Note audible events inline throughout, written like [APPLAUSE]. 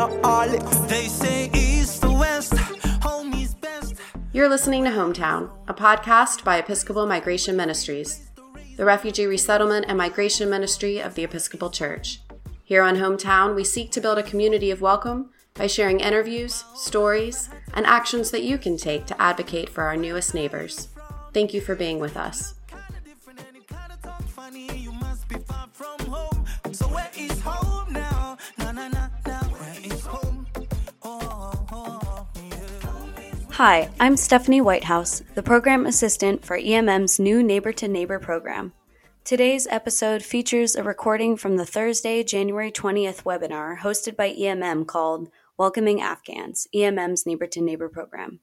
all. They say east to west, home is best. You're listening to Hometown, a podcast by Episcopal Migration Ministries, the refugee resettlement and migration ministry of the Episcopal Church. Here on Hometown, we seek to build a community of welcome by sharing interviews, stories, and actions that you can take to advocate for our newest neighbors. Thank you for being with us. Funny, you must be far from home. So where is home Hi, I'm Stephanie Whitehouse, the program assistant for EMM's new Neighbor to Neighbor program. Today's episode features a recording from the Thursday, January 20th webinar hosted by EMM called Welcoming Afghans, EMM's Neighbor to Neighbor program.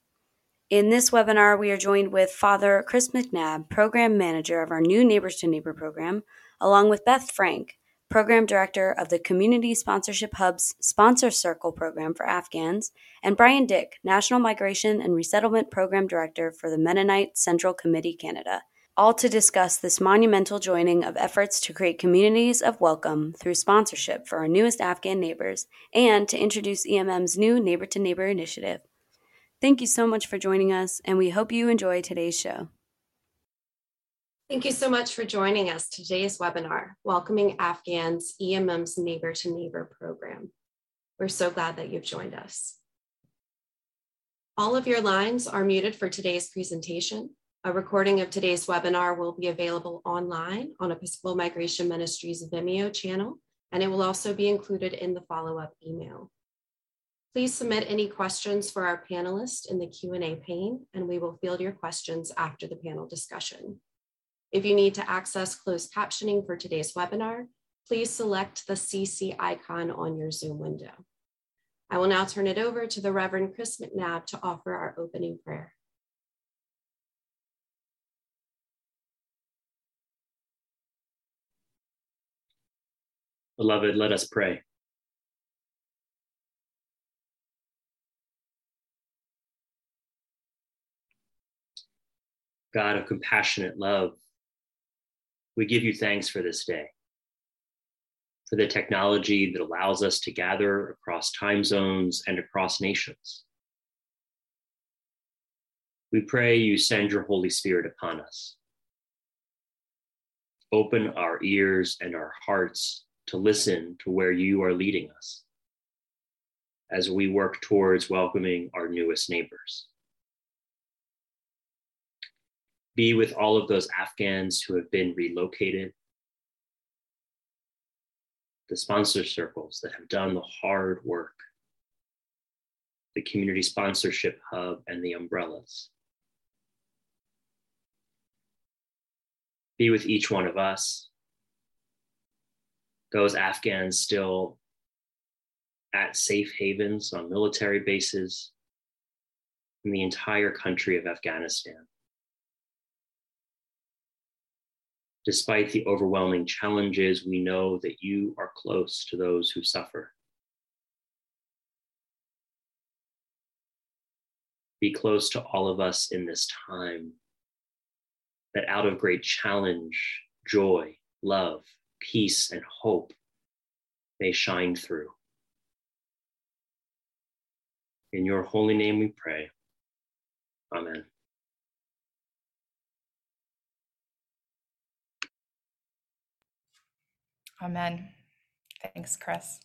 In this webinar, we are joined with Father Chris McNabb, Program Manager of our new Neighbors to Neighbor program, along with Beth Frank, Program Director of the Community Sponsorship Hub's Sponsor Circle program for Afghans, and Brian Dick, National Migration and Resettlement Program Director for the Mennonite Central Committee Canada, all to discuss this monumental joining of efforts to create communities of welcome through sponsorship for our newest Afghan neighbors and to introduce EMM's new Neighbor to Neighbor initiative. Thank you so much for joining us, and we hope you enjoy today's show. Thank you so much for joining us today's webinar, Welcoming Afghans, EMM's Neighbor to Neighbor program. We're so glad that you've joined us. All of your lines are muted for today's presentation. A recording of today's webinar will be available online on Episcopal Migration Ministries Vimeo channel, and it will also be included in the follow-up email. Please submit any questions for our panelists in the Q&A pane, and we will field your questions after the panel discussion. If you need to access closed captioning for today's webinar, please select the CC icon on your Zoom window. I will now turn it over to the Reverend Chris McNabb to offer our opening prayer. Beloved, let us pray. God of compassionate love, we give you thanks for this day, for the technology that allows us to gather across time zones and across nations. We pray you send your Holy Spirit upon us. Open our ears and our hearts to listen to where you are leading us as we work towards welcoming our newest neighbors. Be with all of those Afghans who have been relocated, the sponsor circles that have done the hard work, the community sponsorship hub, and the umbrellas. Be with each one of us those Afghans still at safe havens on military bases in the entire country of Afghanistan. Despite the overwhelming challenges, we know that you are close to those who suffer. Be close to all of us in this time, that out of great challenge, joy, love, peace, and hope may shine through. In your holy name we pray. Amen. Amen. Thanks, Chris.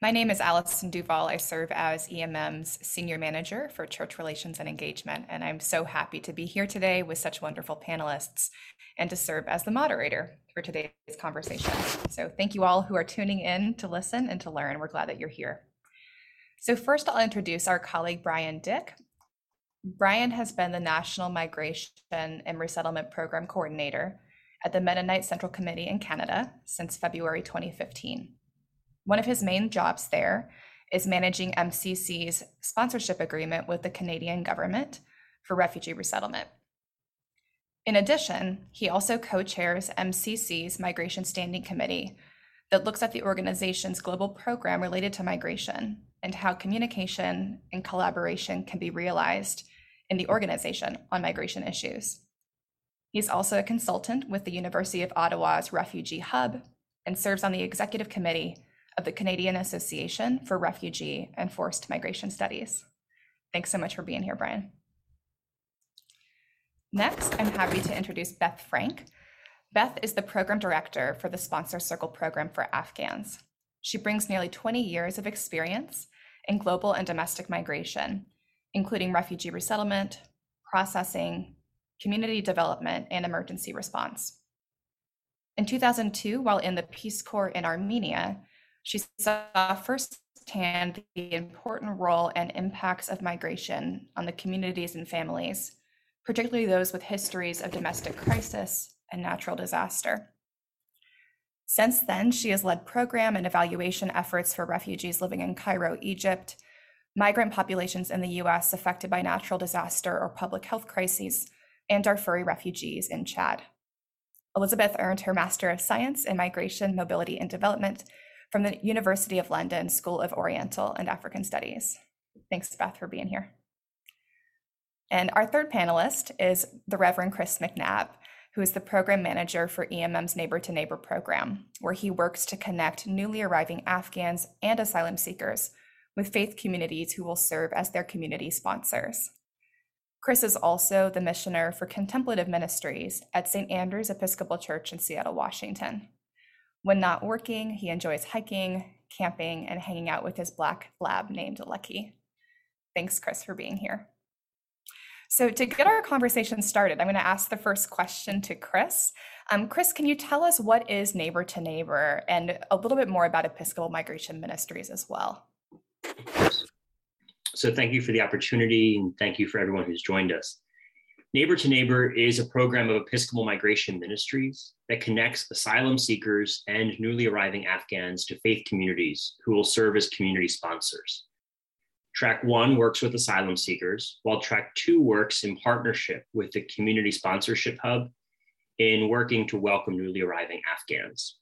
My name is Allison Duval. I serve as EMM's Senior Manager for Church Relations and Engagement, and I'm so happy to be here today with such wonderful panelists and to serve as the moderator for today's conversation. So, thank you all who are tuning in to listen and to learn. We're glad that you're here. So, first, I'll introduce our colleague Brian Dick. Brian has been the National Migration and Resettlement Program Coordinator at the Mennonite Central Committee in Canada since February 2015. One of his main jobs there is managing MCC's sponsorship agreement with the Canadian government for refugee resettlement. In addition, he also co chairs MCC's Migration Standing Committee that looks at the organization's global program related to migration and how communication and collaboration can be realized in the organization on migration issues. He's also a consultant with the University of Ottawa's Refugee Hub and serves on the executive committee of the Canadian Association for Refugee and Forced Migration Studies. Thanks so much for being here, Brian. Next, I'm happy to introduce Beth Frank. Beth is the program director for the Sponsor Circle program for Afghans. She brings nearly 20 years of experience in global and domestic migration, including refugee resettlement, processing, community development, and emergency response. In 2002, while in the Peace Corps in Armenia, she saw firsthand the important role and impacts of migration on the communities and families particularly those with histories of domestic crisis and natural disaster. Since then, she has led program and evaluation efforts for refugees living in Cairo, Egypt, migrant populations in the US affected by natural disaster or public health crises, and Darfuri refugees in Chad. Elizabeth earned her Master of Science in Migration, Mobility, and Development from the University of London School of Oriental and African Studies. Thanks, Beth, for being here. And our third panelist is the Reverend Chris McNabb, who is the program manager for EMM's Neighbor to Neighbor program, where he works to connect newly arriving Afghans and asylum seekers with faith communities who will serve as their community sponsors. Chris is also the missioner for contemplative ministries at St. Andrew's Episcopal Church in Seattle, Washington. When not working, he enjoys hiking, camping, and hanging out with his black lab named Lucky. Thanks, Chris, for being here. So, to get our conversation started, I'm going to ask the first question to Chris. Um, Chris, can you tell us what is Neighbor to Neighbor and a little bit more about Episcopal Migration Ministries as well? So, thank you for the opportunity and thank you for everyone who's joined us. Neighbor to Neighbor is a program of Episcopal Migration Ministries that connects asylum seekers and newly arriving Afghans to faith communities who will serve as community sponsors. Track one works with asylum seekers, while track two works in partnership with the Community Sponsorship Hub in working to welcome newly arriving Afghans.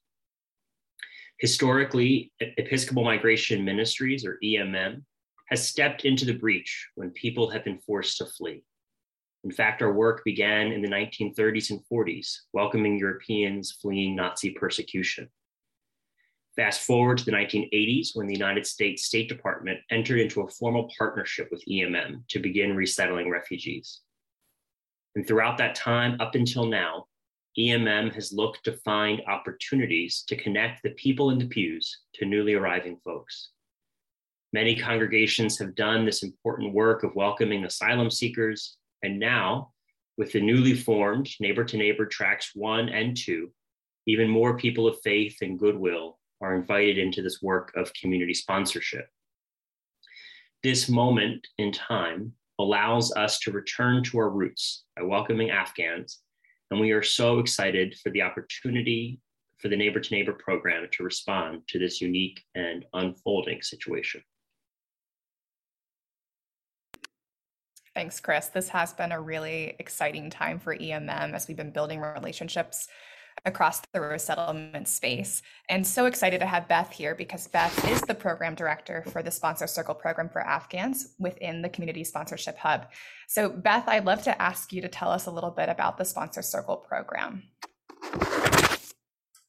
Historically, Episcopal Migration Ministries, or EMM, has stepped into the breach when people have been forced to flee. In fact, our work began in the 1930s and 40s, welcoming Europeans fleeing Nazi persecution. Fast forward to the 1980s when the United States State Department entered into a formal partnership with EMM to begin resettling refugees. And throughout that time, up until now, EMM has looked to find opportunities to connect the people in the pews to newly arriving folks. Many congregations have done this important work of welcoming asylum seekers, and now, with the newly formed Neighbor to Neighbor tracks one and two, even more people of faith and goodwill are invited into this work of community sponsorship. This moment in time allows us to return to our roots by welcoming Afghans, and we are so excited for the opportunity for the Neighbor to Neighbor program to respond to this unique and unfolding situation. Thanks, Chris. This has been a really exciting time for EMM as we've been building relationships across the resettlement space. And so excited to have Beth here because Beth is the program director for the Sponsor Circle program for Afghans within the Community Sponsorship Hub. So, Beth, I'd love to ask you to tell us a little bit about the Sponsor Circle program.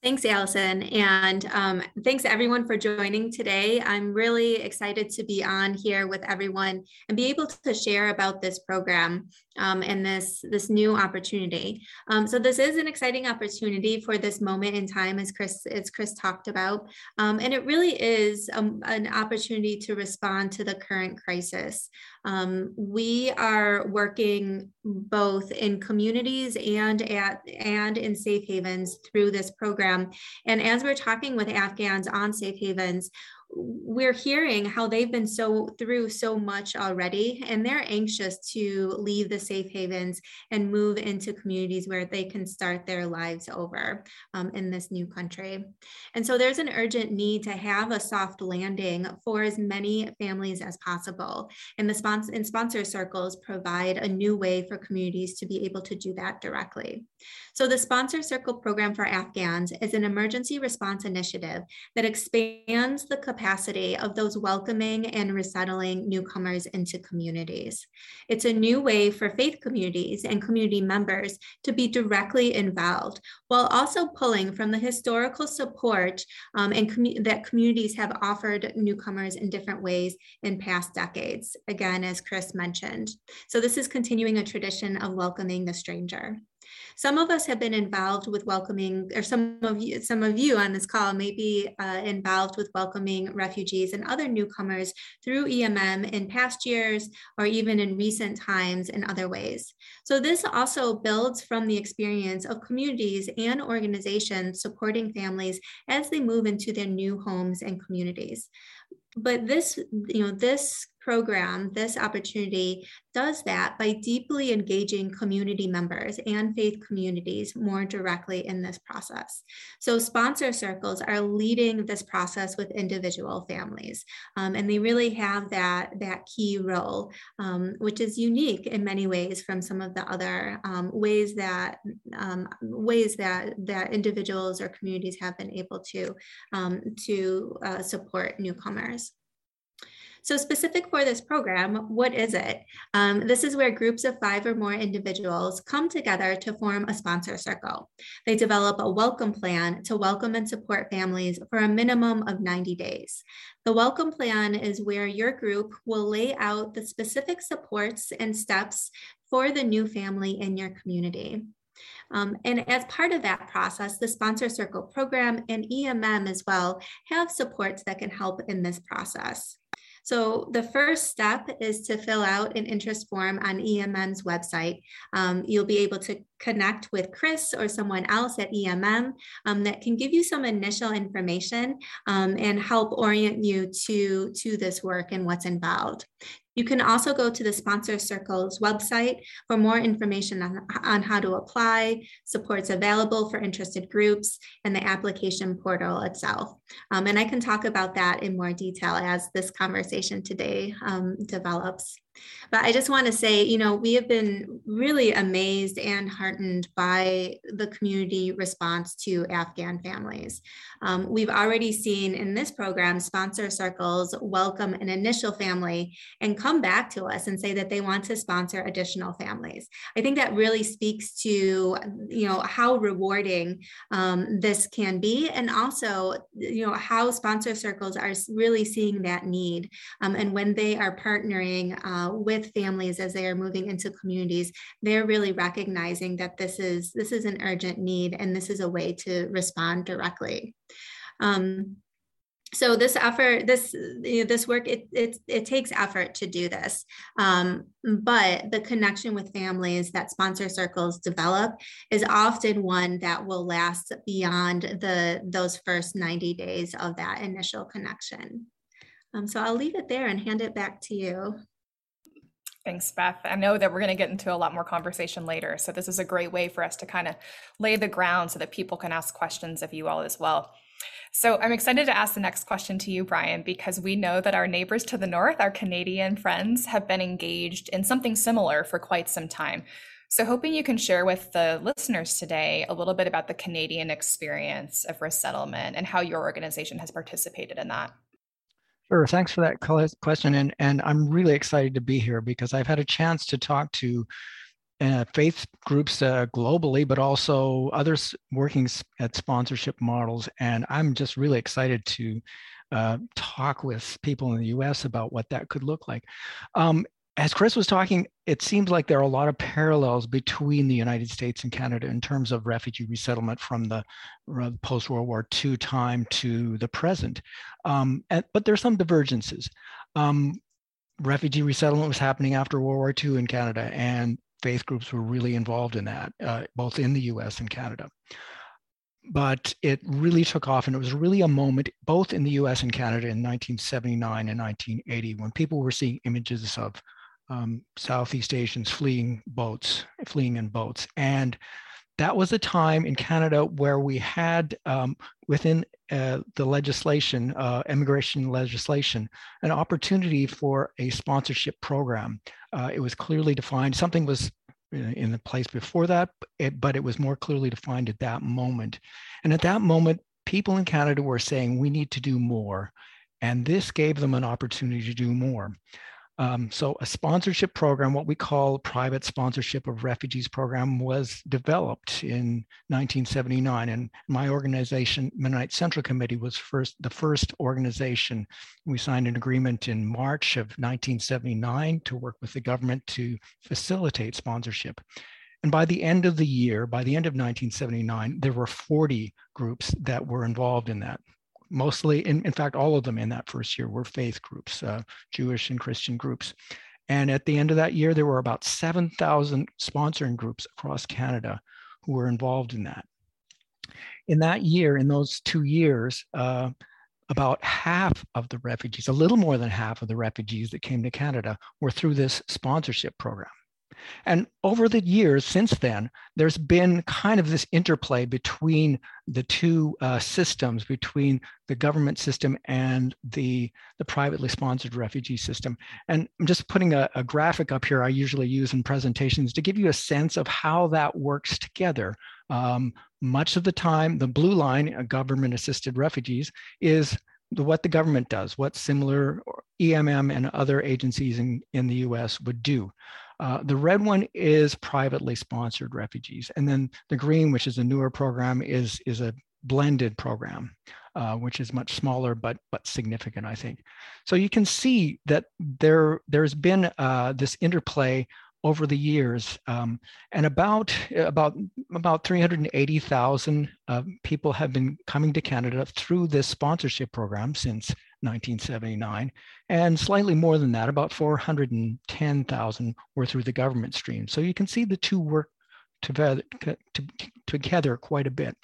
Thanks, Allison. And um, thanks everyone for joining today. I'm really excited to be on here with everyone and be able to share about this program um, and this, this new opportunity. Um, so this is an exciting opportunity for this moment in time, as Chris, as Chris talked about. Um, and it really is um, an opportunity to respond to the current crisis. Um, we are working both in communities and at and in safe havens through this program. And as we're talking with Afghans on safe havens, we're hearing how they've been so through so much already and they're anxious to leave the safe havens and move into communities where they can start their lives over um, in this new country. And so there's an urgent need to have a soft landing for as many families as possible. And the sponsor and sponsor circles provide a new way for communities to be able to do that directly. So the sponsor circle program for afghans is an emergency response initiative that expands the capacity capacity of those welcoming and resettling newcomers into communities. It's a new way for faith communities and community members to be directly involved while also pulling from the historical support um, and com- that communities have offered newcomers in different ways in past decades, again, as Chris mentioned. So this is continuing a tradition of welcoming the stranger. Some of us have been involved with welcoming, or some of you, some of you on this call may be uh, involved with welcoming refugees and other newcomers through EMM in past years or even in recent times in other ways. So this also builds from the experience of communities and organizations supporting families as they move into their new homes and communities but this you know this program, this opportunity does that by deeply engaging community members and faith communities more directly in this process. So, sponsor circles are leading this process with individual families, um, and they really have that, that key role, um, which is unique in many ways from some of the other um, ways that um, ways that that individuals or communities have been able to um, to uh, support newcomers. So specific for this program, what is it? Um, this is where groups of five or more individuals come together to form a sponsor circle. They develop a welcome plan to welcome and support families for a minimum of 90 days. The welcome plan is where your group will lay out the specific supports and steps for the new family in your community. Um, and as part of that process, the Sponsor Circle program and EMM as well have supports that can help in this process. So the first step is to fill out an interest form on EMM's website. Um, you'll be able to connect with Chris or someone else at EMM um, that can give you some initial information um, and help orient you to, to this work and what's involved. You can also go to the Sponsor Circles website for more information on, on how to apply, supports available for interested groups, and the application portal itself. Um, and I can talk about that in more detail as this conversation today um, develops. But I just want to say, you know, we have been really amazed and heartened by the community response to Afghan families. Um, we've already seen in this program sponsor circles welcome an initial family and come back to us and say that they want to sponsor additional families. I think that really speaks to, you know, how rewarding um, this can be, and also, you know, how sponsor circles are really seeing that need, um, and when they are partnering. Uh, with families as they are moving into communities, they're really recognizing that this is this is an urgent need and this is a way to respond directly. Um, so this effort, this you know, this work, it, it it takes effort to do this, um, but the connection with families that sponsor circles develop is often one that will last beyond the those first ninety days of that initial connection. Um, so I'll leave it there and hand it back to you. Thanks, Beth. I know that we're going to get into a lot more conversation later. So, this is a great way for us to kind of lay the ground so that people can ask questions of you all as well. So, I'm excited to ask the next question to you, Brian, because we know that our neighbors to the north, our Canadian friends, have been engaged in something similar for quite some time. So, hoping you can share with the listeners today a little bit about the Canadian experience of resettlement and how your organization has participated in that. Sure. Thanks for that question. And, and I'm really excited to be here because I've had a chance to talk to uh, faith groups uh, globally, but also others working at sponsorship models. And I'm just really excited to uh, talk with people in the US about what that could look like. Um, as Chris was talking, it seems like there are a lot of parallels between the United States and Canada in terms of refugee resettlement from the post World War II time to the present. Um, and, but there are some divergences. Um, refugee resettlement was happening after World War II in Canada, and faith groups were really involved in that, uh, both in the US and Canada. But it really took off, and it was really a moment, both in the US and Canada in 1979 and 1980, when people were seeing images of um, Southeast Asians fleeing boats, fleeing in boats. And that was a time in Canada where we had um, within uh, the legislation, uh, immigration legislation, an opportunity for a sponsorship program. Uh, it was clearly defined. Something was in the place before that, but it was more clearly defined at that moment. And at that moment, people in Canada were saying, we need to do more. And this gave them an opportunity to do more. Um, so a sponsorship program, what we call private sponsorship of refugees program was developed in 1979. And my organization, Mennonite Central Committee was first the first organization. We signed an agreement in March of 1979 to work with the government to facilitate sponsorship. And by the end of the year, by the end of 1979, there were 40 groups that were involved in that mostly, in, in fact, all of them in that first year were faith groups, uh, Jewish and Christian groups. And at the end of that year, there were about 7,000 sponsoring groups across Canada who were involved in that. In that year, in those two years, uh, about half of the refugees, a little more than half of the refugees that came to Canada were through this sponsorship program. And over the years since then, there's been kind of this interplay between the two uh, systems, between the government system and the, the privately sponsored refugee system. And I'm just putting a, a graphic up here I usually use in presentations to give you a sense of how that works together. Um, much of the time, the blue line, uh, government assisted refugees, is what the government does, what similar EMM and other agencies in, in the US would do. Uh, the red one is privately sponsored refugees. And then the green, which is a newer program, is, is a blended program, uh, which is much smaller but, but significant, I think. So you can see that there, there's been uh, this interplay over the years, um, and about about about 380,000 uh, people have been coming to Canada through this sponsorship program since 1979, and slightly more than that, about 410,000 were through the government stream. So you can see the two work together, quite a bit.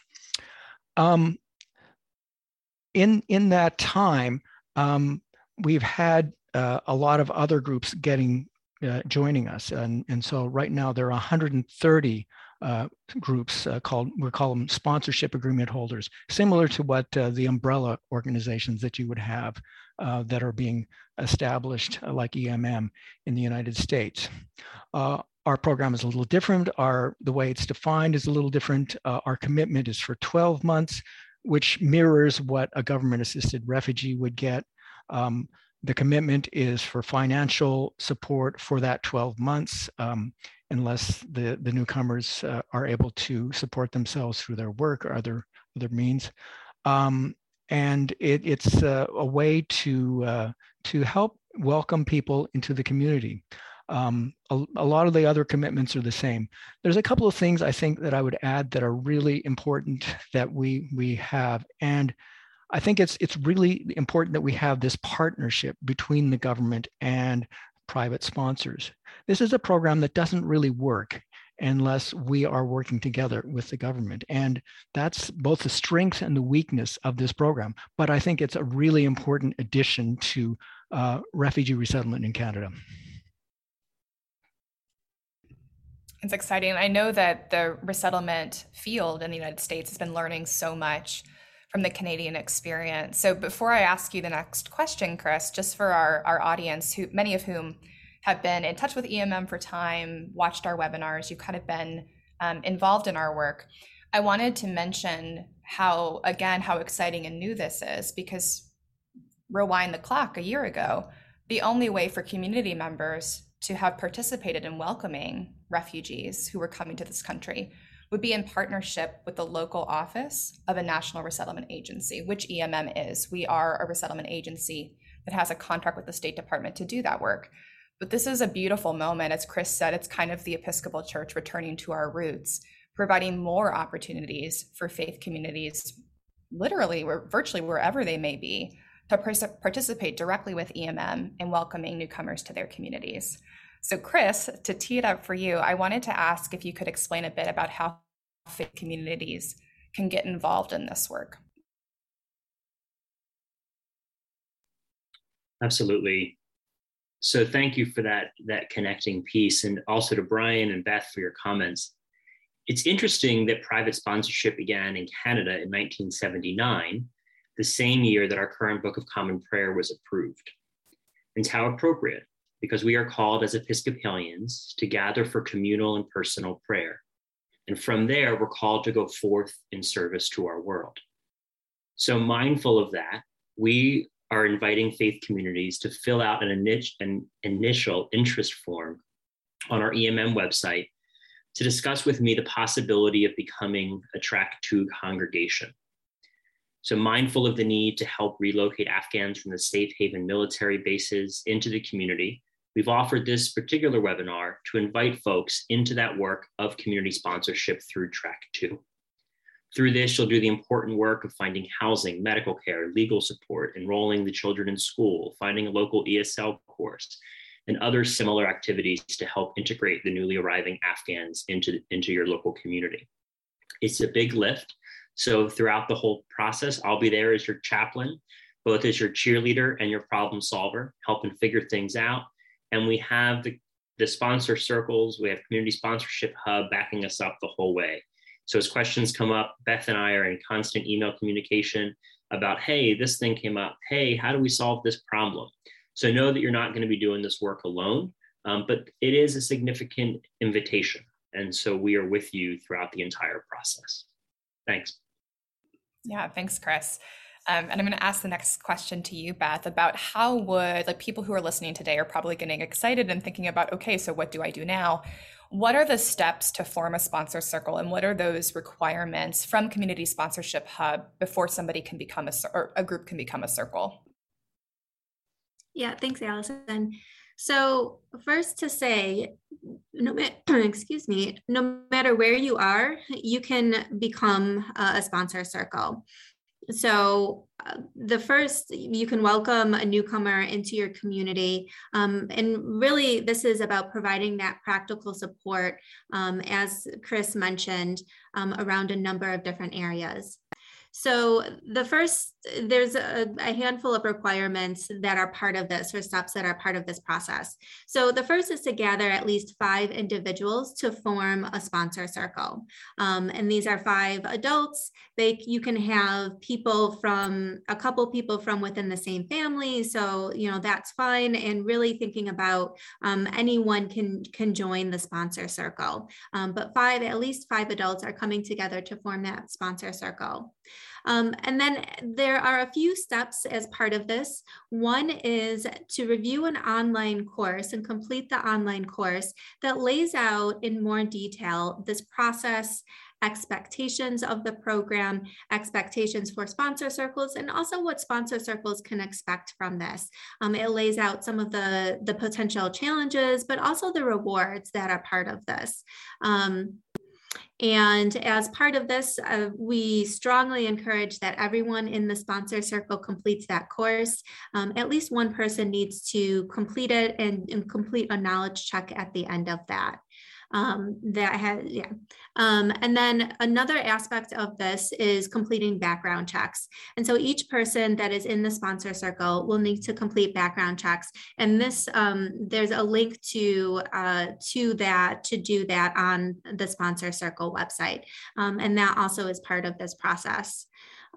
Um, in in that time, um, we've had uh, a lot of other groups getting uh, joining us. And, and so right now there are 130 uh, groups uh, called, we call them sponsorship agreement holders, similar to what uh, the umbrella organizations that you would have uh, that are being established uh, like EMM in the United States. our program is a little different. Our, the way it's defined is a little different. our commitment is for 12 months, which mirrors what a government assisted refugee would get. Um, the commitment is for financial support for that 12 months, um, unless the, the newcomers uh, are able to support themselves through their work or other, other means. Um, and it, it's a, a, way to, uh, to help welcome people into the community. Um, a, a, lot of the other commitments are the same. There's a couple of things I think that I would add that are really important [LAUGHS] that we, we have. And I think it's it's really important that we have this partnership between the government and private sponsors. This is a program that doesn't really work unless we are working together with the government. And that's both the strength and the weakness of this program. But I think it's a really important addition to uh, refugee resettlement in Canada. It's exciting. I know that the resettlement field in the United States has been learning so much from the Canadian experience. So before I ask you the next question, Chris, just for our, our audience, who many of whom have been in touch with EMM for time, watched our webinars, you've kind of been um, involved in our work. I wanted to mention how, again, how exciting and new this is because rewind the clock a year ago, the only way for community members to have participated in welcoming refugees who were coming to this country would be in partnership with the local office of a national resettlement agency, which EMM is. We are a resettlement agency that has a contract with the State Department to do that work. But this is a beautiful moment. As Chris said, it's kind of the Episcopal Church returning to our roots, providing more opportunities for faith communities, literally, virtually wherever they may be, to participate directly with EMM in welcoming newcomers to their communities. So, Chris, to tee it up for you, I wanted to ask if you could explain a bit about how faith communities can get involved in this work. Absolutely. So thank you for that that connecting piece and also to Brian and Beth for your comments. It's interesting that private sponsorship began in Canada in 1979, the same year that our current Book of Common Prayer was approved. And how appropriate because we are called as Episcopalians to gather for communal and personal prayer. And from there, we're called to go forth in service to our world. So, mindful of that, we are inviting faith communities to fill out an, an initial interest form on our EMM website to discuss with me the possibility of becoming a Track 2 congregation. So, mindful of the need to help relocate Afghans from the safe haven military bases into the community, we've offered this particular webinar to invite folks into that work of community sponsorship through Track 2. Through this, you'll do the important work of finding housing, medical care, legal support, enrolling the children in school, finding a local ESL course, and other similar activities to help integrate the newly arriving Afghans into, into your local community. It's a big lift. So throughout the whole process, I'll be there as your chaplain, both as your cheerleader and your problem solver, helping figure things out. And we have the, the sponsor circles, we have community sponsorship hub backing us up the whole way. So as questions come up, Beth and I are in constant email communication about, hey, this thing came up. Hey, how do we solve this problem? So know that you're not going to be doing this work alone, um, but it is a significant invitation. And so we are with you throughout the entire process. Thanks. Yeah, thanks, Chris. Um, and I'm going to ask the next question to you, Beth, about how would like people who are listening today are probably getting excited and thinking about, okay, so what do I do now? What are the steps to form a sponsor circle, and what are those requirements from Community Sponsorship Hub before somebody can become a or a group can become a circle? Yeah, thanks, Allison. So first to say, no [CLEARS THROAT] excuse me, no matter where you are, you can become a sponsor circle. So uh, the first, you can welcome a newcomer into your community. Um, and really, this is about providing that practical support, um, as Chris mentioned, um, around a number of different areas. So the first, there's a, a, handful of requirements that are part of this or steps that are part of this process. So the first is to gather at least five individuals to form a sponsor circle. Um, and these are five adults. They, you can have people from, a couple people from within the same family. So, you know, that's fine. And really thinking about um, anyone can, can join the sponsor circle. Um, but five, at least five adults are coming together to form that sponsor circle. Um, and then there are a few steps as part of this. One is to review an online course and complete the online course that lays out in more detail this process expectations of the program, expectations for sponsor circles, and also what sponsor circles can expect from this. Um, it lays out some of the, the potential challenges, but also the rewards that are part of this. Um, and as part of this, uh, we strongly encourage that everyone in the sponsor circle completes that course. Um, at least one person needs to complete it and, and complete a knowledge check at the end of that um, that has, yeah. Um, and then another aspect of this is completing background checks. And so each person that is in the sponsor circle will need to complete background checks. And this, um, there's a link to, uh, to that, to do that on the sponsor circle website. Um, and that also is part of this process.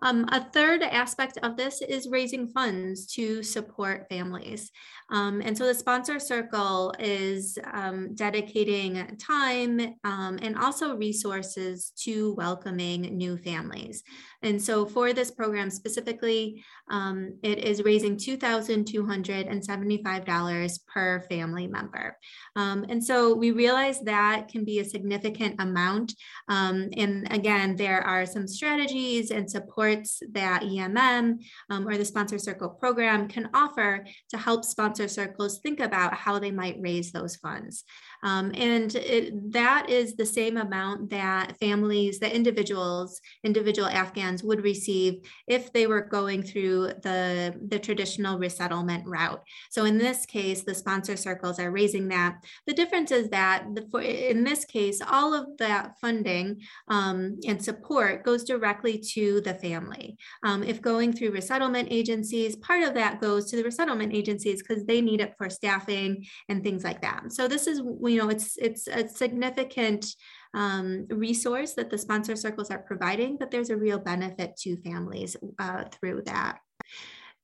Um, a third aspect of this is raising funds to support families. Um, and so the sponsor circle is um, dedicating time um, and also resources to welcoming new families. And so for this program specifically, um, it is raising $2,275 per family member. Um, and so we realize that can be a significant amount. Um, and again, there are some strategies and supports that EMM um, or the Sponsor Circle program can offer to help sponsor circles think about how they might raise those funds. Um, and it, that is the same amount that families, that individuals, individual Afghans would receive if they were going through the, the traditional resettlement route. So in this case, the sponsor circles are raising that. The difference is that the, for, in this case, all of that funding um, and support goes directly to the family. Um, if going through resettlement agencies, part of that goes to the resettlement agencies because they need it for staffing and things like that. So this is you know, it's it's a significant um, resource that the sponsor circles are providing, but there's a real benefit to families uh, through that.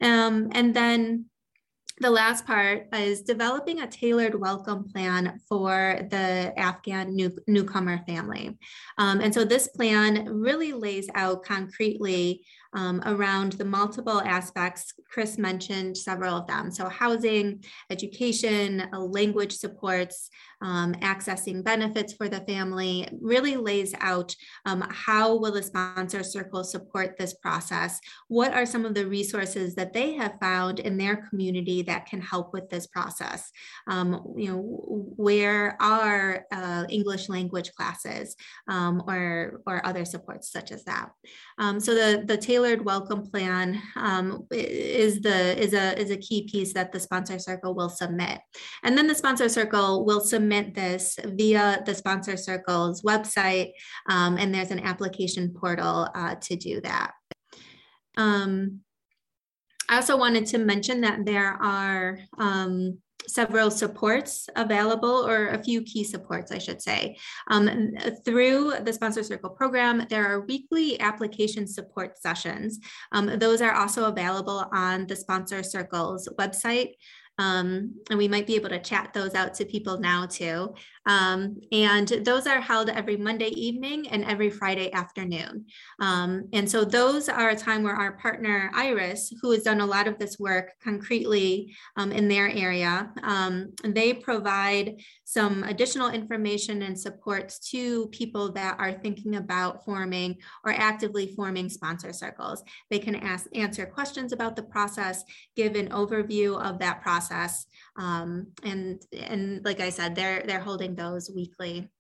Um, and then the last part is developing a tailored welcome plan for the Afghan new, newcomer family. Um, and so this plan really lays out concretely um, around the multiple aspects. Chris mentioned several of them. So housing, education, uh, language supports, um, accessing benefits for the family, really lays out um, how will the sponsor circle support this process? What are some of the resources that they have found in their community that can help with this process? Um, you know, where are uh, English language classes um, or, or other supports such as that? Um, so the, the tailored welcome plan um, is the is a is a key piece that the sponsor circle will submit. And then the sponsor circle will submit this via the sponsor circle's website. Um, and there's an application portal uh, to do that. Um, I also wanted to mention that there are um, several supports available, or a few key supports, I should say. Um, through the Sponsor Circle program, there are weekly application support sessions. Um, those are also available on the Sponsor Circle's website. Um, and we might be able to chat those out to people now too. Um, and those are held every Monday evening and every Friday afternoon. Um, and so those are a time where our partner Iris, who has done a lot of this work concretely um, in their area, um, they provide some additional information and supports to people that are thinking about forming or actively forming sponsor circles. They can ask answer questions about the process, give an overview of that process, um, and and like I said, they're they're holding those weekly.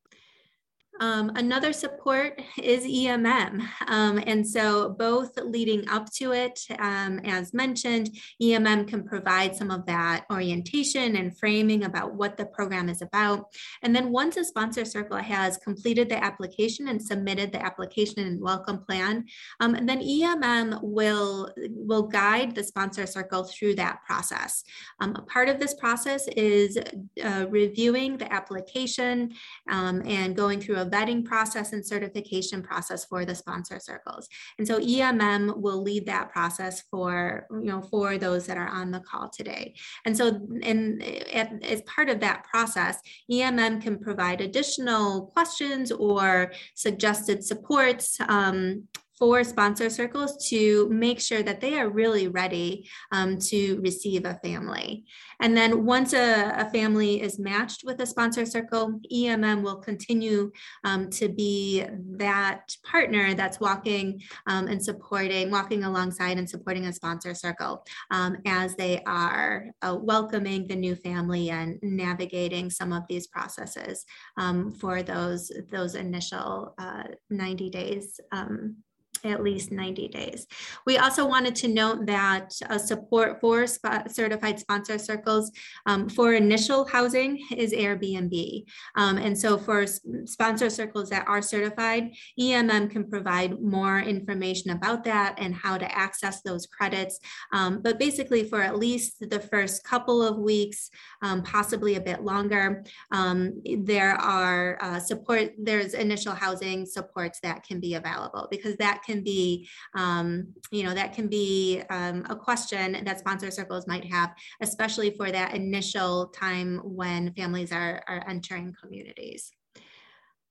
Um, another support is EMM. Um, and so both leading up to it, um, as mentioned, EMM can provide some of that orientation and framing about what the program is about. And then once a sponsor circle has completed the application and submitted the application and welcome plan, um, and then EMM will, will guide the sponsor circle through that process. Um, a part of this process is uh, reviewing the application um, and going through a vetting process and certification process for the sponsor circles. And so EMM will lead that process for, you know, for those that are on the call today. And so in, as part of that process, EMM can provide additional questions or suggested supports um, for sponsor circles to make sure that they are really ready um, to receive a family. And then once a, a, family is matched with a sponsor circle, EMM will continue um, to be that partner that's walking um, and supporting, walking alongside and supporting a sponsor circle um, as they are uh, welcoming the new family and navigating some of these processes um, for those, those initial uh, 90 days um, at least 90 days. We also wanted to note that support for certified sponsor circles um, for initial housing is Airbnb. Um, and so for sponsor circles that are certified, EMM can provide more information about that and how to access those credits. Um, but basically for at least the first couple of weeks, um, possibly a bit longer, um, there are uh, support, there's initial housing supports that can be available because that can be, um, you know, that can be um, a question that sponsor circles might have, especially for that initial time when families are, are entering communities.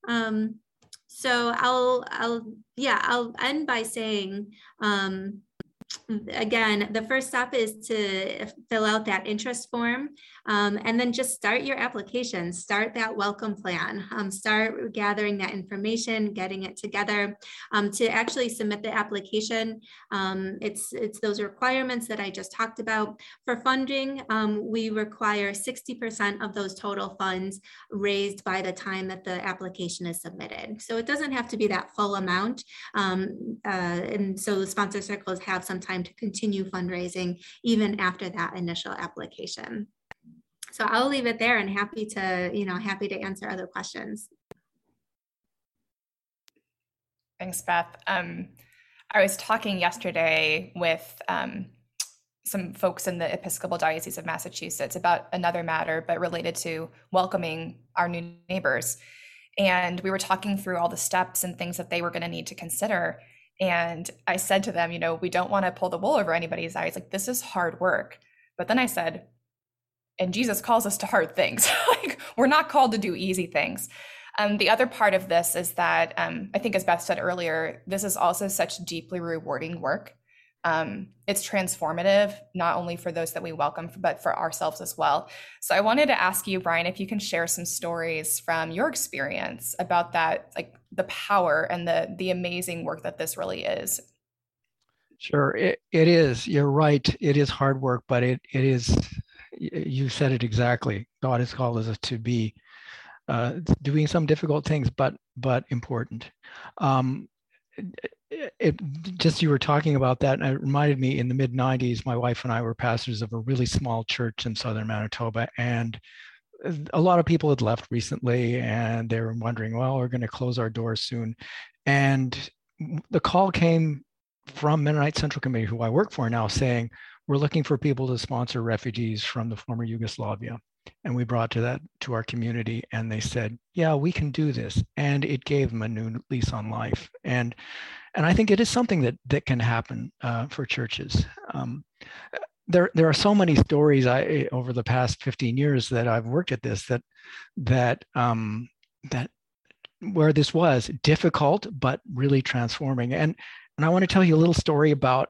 Um, so I'll, I'll, yeah, I'll end by saying, um, again, the first step is to fill out that interest form um, and then just start your application, start that welcome plan, um, start gathering that information, getting it together um, to actually submit the application. Um, it's, it's those requirements that I just talked about. For funding, um, we require 60% of those total funds raised by the time that the application is submitted. So it doesn't have to be that full amount. Um, uh, and so the sponsor circles have some time to continue fundraising even after that initial application. So I'll leave it there and happy to, you know, happy to answer other questions. Thanks, Beth. Um, I was talking yesterday with um, some folks in the Episcopal Diocese of Massachusetts about another matter, but related to welcoming our new neighbors. And we were talking through all the steps and things that they were going to need to consider. And I said to them, you know, we don't want to pull the wool over anybody's eyes. Like, this is hard work. But then I said, and Jesus calls us to hard things. [LAUGHS] like we're not called to do easy things. Um, the other part of this is that um, I think, as Beth said earlier, this is also such deeply rewarding work. Um, it's transformative, not only for those that we welcome, but for ourselves as well. So I wanted to ask you, Brian, if you can share some stories from your experience about that, like the power and the the amazing work that this really is. Sure, it, it is. You're right. It is hard work, but it it is. You said it exactly. God has called us to be uh, doing some difficult things, but but important. Um, it, just you were talking about that, and it reminded me in the mid '90s, my wife and I were pastors of a really small church in southern Manitoba, and a lot of people had left recently, and they were wondering, well, we're going to close our doors soon, and the call came from Mennonite Central Committee, who I work for now, saying we're looking for people to sponsor refugees from the former Yugoslavia. And we brought to that to our community and they said yeah we can do this. And it gave them a new lease on life. And and i think it is something that that can happen uh, for churches um, there there are so many stories i over the past 15 years that i've worked at this that that um, that where this was difficult but really transforming and and i want to tell you a little story about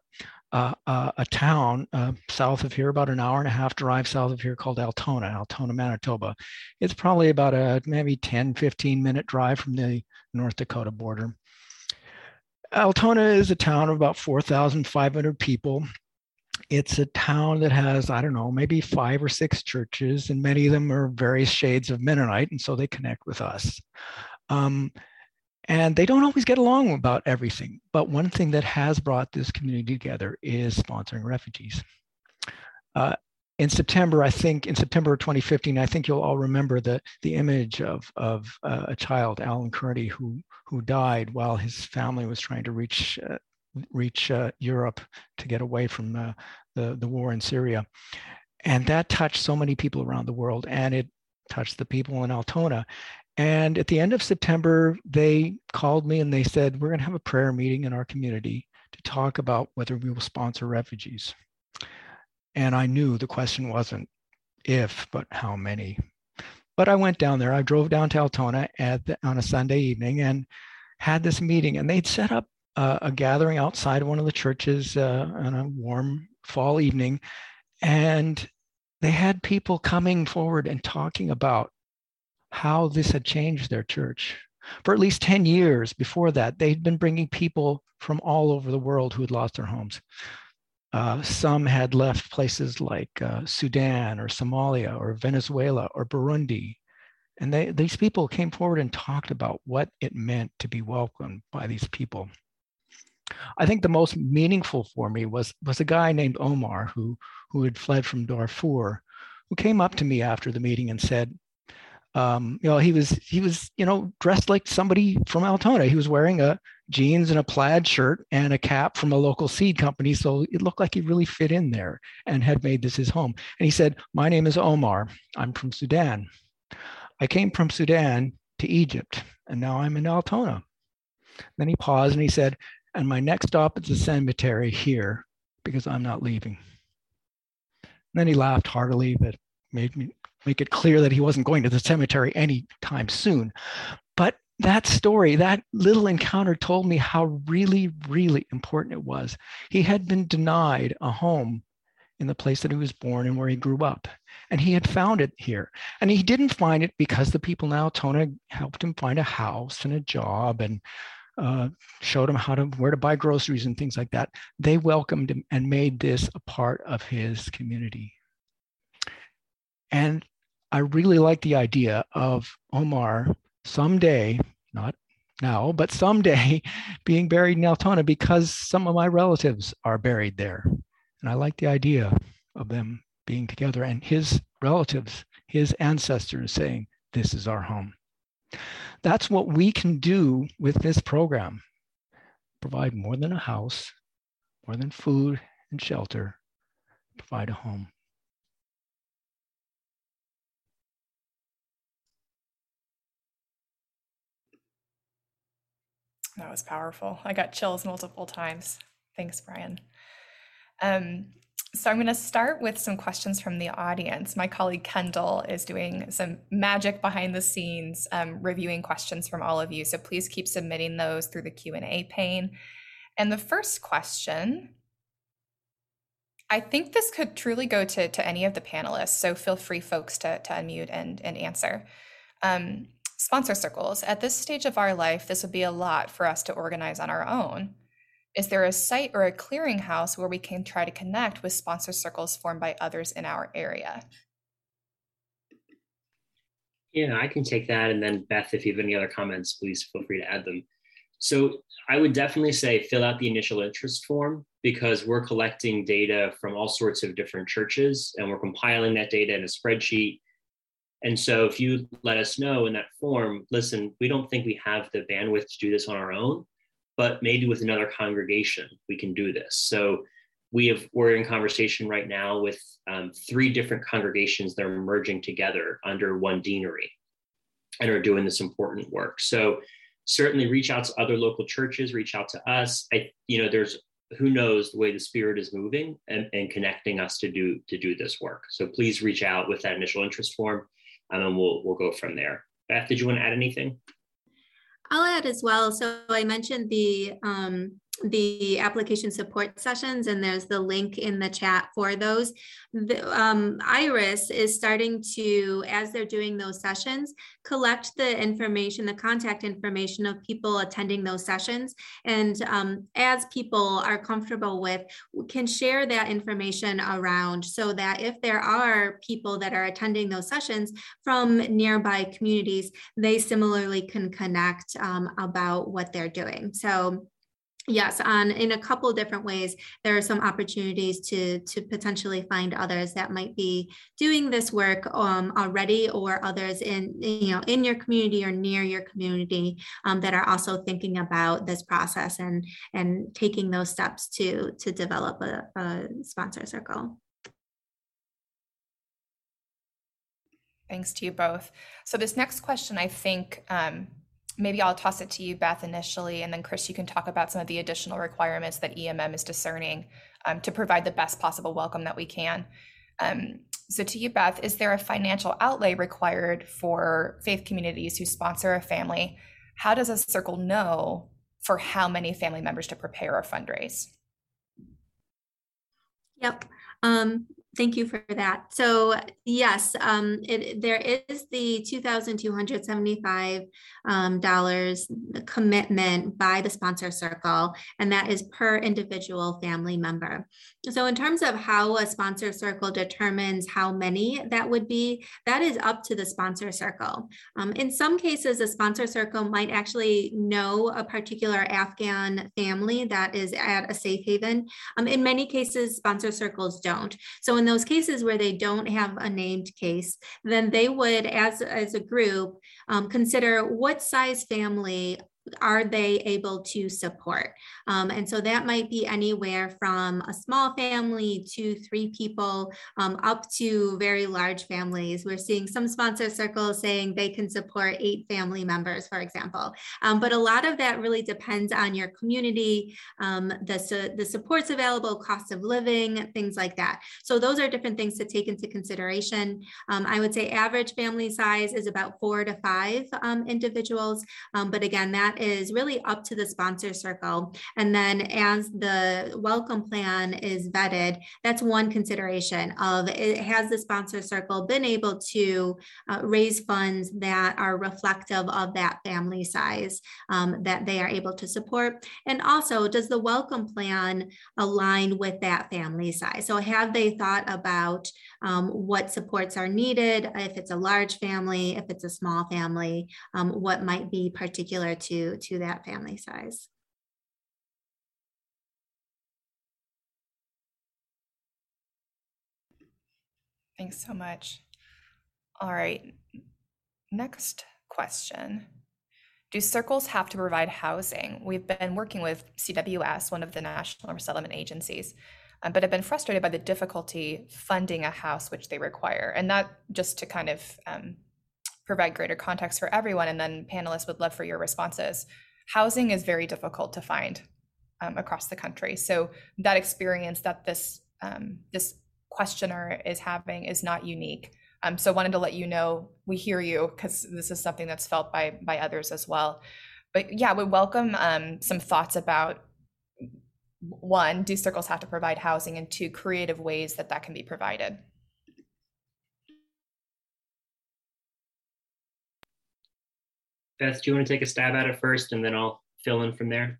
uh, uh, a town uh, south of here, about an hour and a half drive south of here called Altona, Altona, Manitoba. It's probably about a maybe 10, 15 minute drive from the North Dakota border. Altona is a town of about 4,500 people. It's a town that has, I don't know, maybe five or six churches, and many of them are various shades of Mennonite, and so they connect with us. Um, and they don't always get along about everything. But one thing that has brought this community together is sponsoring refugees. Uh, in September, I think in September of 2015, I think you'll all remember the the image of of uh, a child, Alan Kurdi, who who died while his family was trying to reach uh, reach uh, Europe to get away from the the war in Syria, and that touched so many people around the world, and it touched the people in Altona, and at the end of September, they called me and they said, We're going to have a prayer meeting in our community to talk about whether we will sponsor refugees. And I knew the question wasn't if, but how many. But I went down there. I drove down to Altona at the, on a Sunday evening and had this meeting. And they'd set up uh, a gathering outside one of the churches uh, on a warm fall evening. And they had people coming forward and talking about how this had changed their church. For at least 10 years before that, they'd been bringing people from all over the world who had lost their homes. Uh, some had left places like uh, Sudan or Somalia or Venezuela or Burundi. And they, these people came forward and talked about what it meant to be welcomed by these people. I think the most meaningful for me was, was a guy named Omar who, who had fled from Darfur, who came up to me after the meeting and said, um, you know, he was he was you know dressed like somebody from Altona. He was wearing a jeans and a plaid shirt and a cap from a local seed company, so it looked like he really fit in there and had made this his home. And he said, "My name is Omar. I'm from Sudan. I came from Sudan to Egypt, and now I'm in Altona." Then he paused and he said, "And my next stop is the cemetery here because I'm not leaving." And then he laughed heartily, but made me make it clear that he wasn't going to the cemetery anytime soon. That story, that little encounter told me how really, really important it was. He had been denied a home in the place that he was born and where he grew up. And he had found it here. And he didn't find it because the people in Altona helped him find a house and a job and uh, showed him how to where to buy groceries and things like that. They welcomed him and made this a part of his community. And I really like the idea of Omar someday, not now, but someday [LAUGHS] being buried in Altona because some of my relatives are buried there. And I like the idea of them being together and his relatives, his ancestors saying, This is our home. That's what we can do with this program provide more than a house, more than food and shelter, provide a home. That was powerful. I got chills multiple times. Thanks, Brian. Um, So I'm going to start with some questions from the audience. My colleague Kendall is doing some magic behind the scenes, um, reviewing questions from all of you. So please keep submitting those through the Q&A pane. And the first question, I think this could truly go to, to any of the panelists. So feel free, folks, to, to unmute and, and answer. Um, sponsor circles. At this stage of our life, this would be a lot for us to organize on our own. Is there a site or a clearinghouse where we can try to connect with sponsor circles formed by others in our area? Yeah, I can take that. And then, Beth, if you have any other comments, please feel free to add them. So, I would definitely say fill out the initial interest form because we're collecting data from all sorts of different churches and we're compiling that data in a spreadsheet. And so, if you let us know in that form, listen, we don't think we have the bandwidth to do this on our own but maybe with another congregation we can do this. So we have we're in conversation right now with um, three different congregations that are merging together under one deanery and are doing this important work. So certainly reach out to other local churches reach out to us. I you know there's who knows the way the spirit is moving and, and connecting us to do to do this work. So please reach out with that initial interest form and then we'll we'll go from there beth did you want to add anything I'll add as well. So I mentioned the um, the application support sessions and there's the link in the chat for those. The, um, iris is starting to as they're doing those sessions collect the information the contact information of people attending those sessions. And um, as people are comfortable with can share that information around so that if there are people that are attending those sessions from nearby communities they similarly can connect um, about what they're doing. So yes and in a couple different ways there are some opportunities to to potentially find others that might be doing this work um, already or others in you know in your community or near your community um, that are also thinking about this process and and taking those steps to to develop a, a sponsor circle. Thanks to you both. So this next question i think um, maybe I'll toss it to you, Beth, initially, and then Chris, you can talk about some of the additional requirements that EMM is discerning um, to provide the best possible welcome that we can. Um, so, to you, Beth, is there a financial outlay required for faith communities who sponsor a family? How does a circle know for how many family members to prepare or fundraise? Yep. Um, Thank you for that. So yes, um, it, there is the $2,275 um, commitment by the sponsor circle, and that is per individual family member. So in terms of how a sponsor circle determines how many that would be, that is up to the sponsor circle. Um, in some cases, a sponsor circle might actually know a particular Afghan family that is at a safe haven. Um, in many cases, sponsor circles don't. So in those cases where they don't have a named case, then they would, as, as a group, um, consider what size family are they able to support? Um, and so that might be anywhere from a small family to three people um, up to very large families. We're seeing some sponsor circles saying they can support eight family members, for example. Um, but a lot of that really depends on your community, um, the, su the supports available, cost of living, things like that. So those are different things to take into consideration. Um, I would say average family size is about four to five um, individuals. but again, that is really up to the sponsor circle. And then as the welcome plan is vetted, that's one consideration of it has the sponsor circle been able to uh, raise funds that are reflective of that family size um, that they are able to support. And also, does the welcome plan align with that family size? So have they thought about um, what supports are needed, if it's a large family, if it's a small family, um, what might be particular to to that family size. Thanks so much. All right, next question. Do circles have to provide housing? We've been working with CWS, one of the national resettlement agencies, um, but have been frustrated by the difficulty funding a house which they require. And that just to kind of um, provide greater context for everyone, and then panelists would love for your responses. Housing is very difficult to find um, across the country. So that experience that this um, this questioner is having is not unique. Um, so wanted to let you know we hear you because this is something that's felt by by others as well. But yeah, we welcome um, some thoughts about one, do circles have to provide housing, and two, creative ways that that can be provided. Beth, do you want to take a stab at it first, and then I'll fill in from there?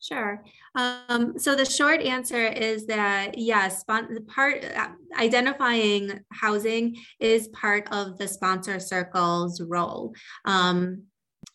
Sure. Um, so the short answer is that yes, part uh, identifying housing is part of the sponsor circle's role. Um,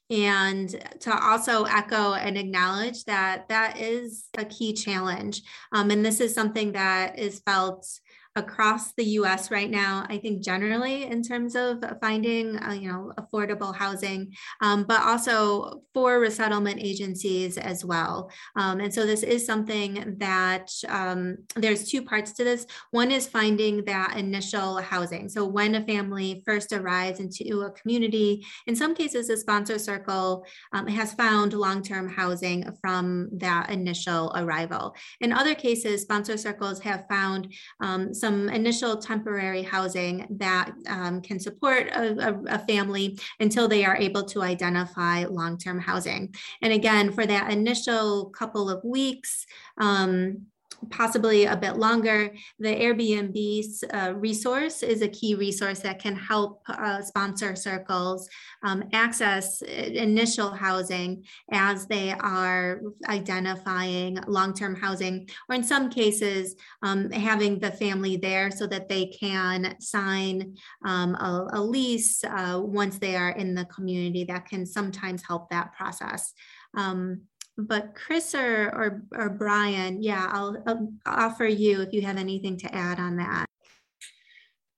and to also echo and acknowledge that that is a key challenge. Um, and this is something that is felt across the US right now, I think generally in terms of finding, uh, you know, affordable housing, um, but also for resettlement agencies as well. Um, and so this is something that um, there's two parts to this. One is finding that initial housing. So when a family first arrives into a community, in some cases, the sponsor circle um, has found long-term housing from that initial arrival. In other cases, sponsor circles have found um, some initial temporary housing that um, can support a, a, a, family until they are able to identify long-term housing. And again, for that initial couple of weeks, um, possibly a bit longer, the Airbnb uh, resource is a key resource that can help uh, sponsor circles um, access initial housing as they are identifying long-term housing, or in some cases, um, having the family there so that they can sign um, a, a, lease uh, once they are in the community that can sometimes help that process. Um, but Chris or, or, or Brian, yeah, I'll, I'll offer you if you have anything to add on that.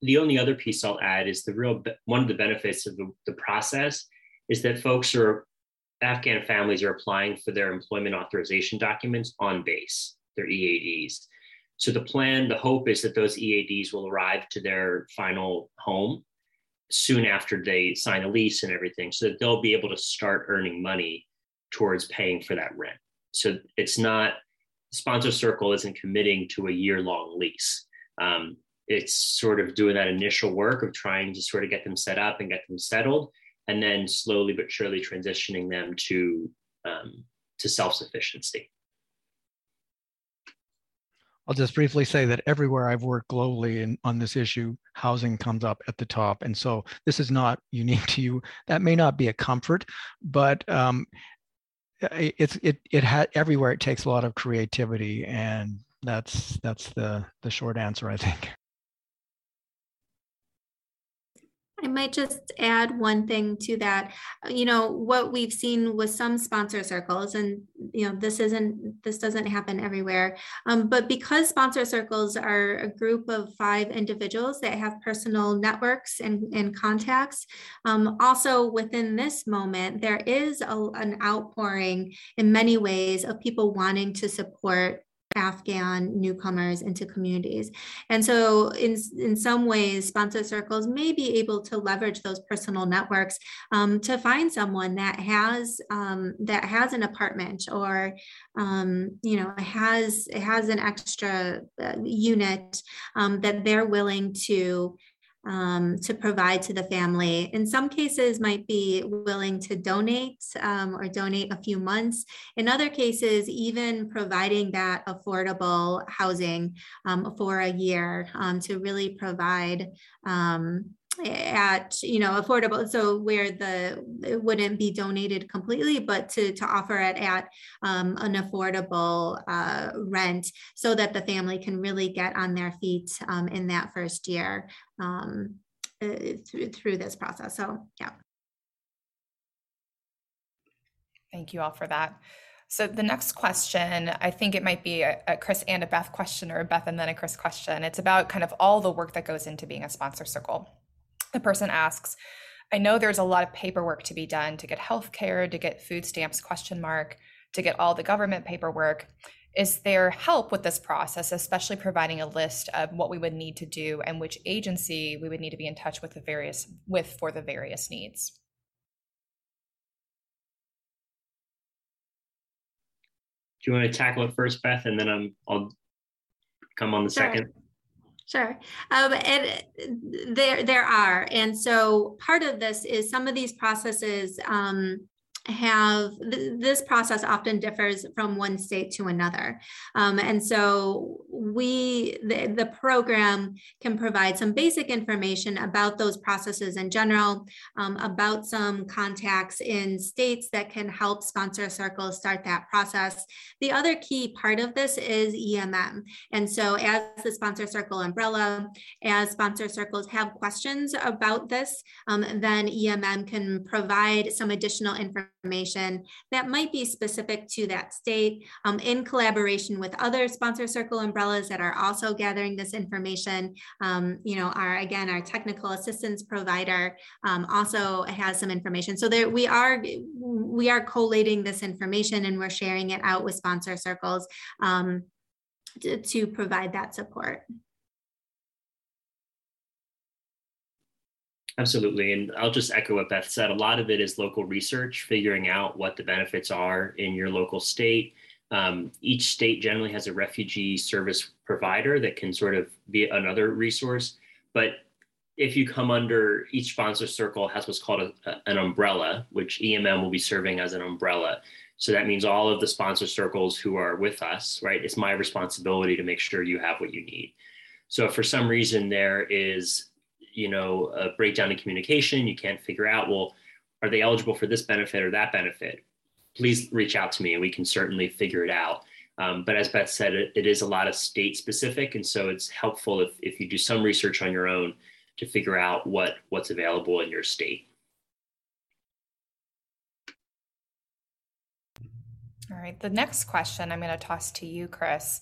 The only other piece I'll add is the real one of the benefits of the, the process is that folks are Afghan families are applying for their employment authorization documents on base, their EADs. So the plan, the hope is that those EADs will arrive to their final home soon after they sign a lease and everything, so that they'll be able to start earning money towards paying for that rent. So it's not, sponsor circle isn't committing to a year long lease. Um, it's sort of doing that initial work of trying to sort of get them set up and get them settled, and then slowly but surely transitioning them to um, to self sufficiency. I'll just briefly say that everywhere I've worked globally in, on this issue, housing comes up at the top. And so this is not unique to you. That may not be a comfort, but um, it's it it had everywhere it takes a lot of creativity and that's that's the the short answer i think I might just add one thing to that. You know, what we've seen with some sponsor circles, and you know, this isn't this doesn't happen everywhere. Um, but because sponsor circles are a group of five individuals that have personal networks and, and contacts, um, also within this moment, there is a, an outpouring in many ways of people wanting to support Afghan newcomers into communities. And so in, in some ways, sponsor circles may be able to leverage those personal networks um, to find someone that has um, that has an apartment or um, you know has has an extra uh, unit um, that they're willing to um, to provide to the family. In some cases, might be willing to donate um, or donate a few months. In other cases, even providing that affordable housing um, for a year um, to really provide um, at you know affordable so where the it wouldn't be donated completely but to to offer it at um, an affordable uh, rent so that the family can really get on their feet um, in that first year um, uh, through, through this process so yeah. Thank you all for that. So the next question, I think it might be a, a, Chris and a Beth question or a Beth and then a Chris question. It's about kind of all the work that goes into being a sponsor circle the person asks, I know there's a lot of paperwork to be done to get health care, to get food stamps question mark, to get all the government paperwork. Is there help with this process, especially providing a list of what we would need to do and which agency we would need to be in touch with the various with for the various needs? Do you want to tackle it first, Beth, and then I'm I'll come on the sure. second? Sure. Um, and there, there are. And so part of this is some of these processes um, have th- this process often differs from one state to another. Um, and so we the, the program can provide some basic information about those processes in general um, about some contacts in states that can help sponsor circles start that process. The other key part of this is emm and so as the sponsor circle umbrella as sponsor circles have questions about this um, then emm can provide some additional information information that might be specific to that state um, in collaboration with other sponsor circle umbrellas that are also gathering this information. Um, you know, our, again, our technical assistance provider um, also has some information. So there we are, we are collating this information and we're sharing it out with sponsor circles um, to, to provide that support. Absolutely. And I'll just echo what Beth said. A lot of it is local research, figuring out what the benefits are in your local state. Um, each state generally has a refugee service provider that can sort of be another resource. But if you come under each sponsor circle has what's called a, a, an umbrella, which EMM will be serving as an umbrella. So that means all of the sponsor circles who are with us, right? It's my responsibility to make sure you have what you need. So if for some reason there is you know a breakdown in communication. You can't figure out well are they eligible for this benefit or that benefit? Please reach out to me and we can certainly figure it out. Um, but as beth said it, it is a lot of state specific. And so it's helpful if, if you do some research on your own to figure out what what's available in your state. All right. The next question i'm going to toss to you chris.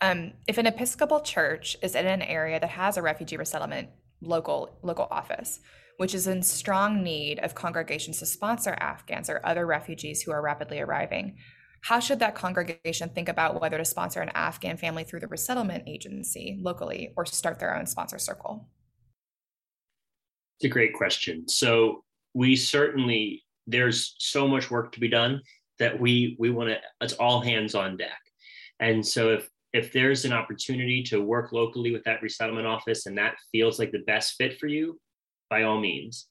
Um, if an episcopal church is in an area that has a refugee resettlement local local office, which is in strong need of congregations to sponsor Afghans or other refugees who are rapidly arriving. How should that congregation think about whether to sponsor an Afghan family through the resettlement agency locally or start their own sponsor circle? It's a great question. So we certainly there's so much work to be done that we we want to it's all hands on deck. And so if if there's an opportunity to work locally with that resettlement office and that feels like the best fit for you, by all means.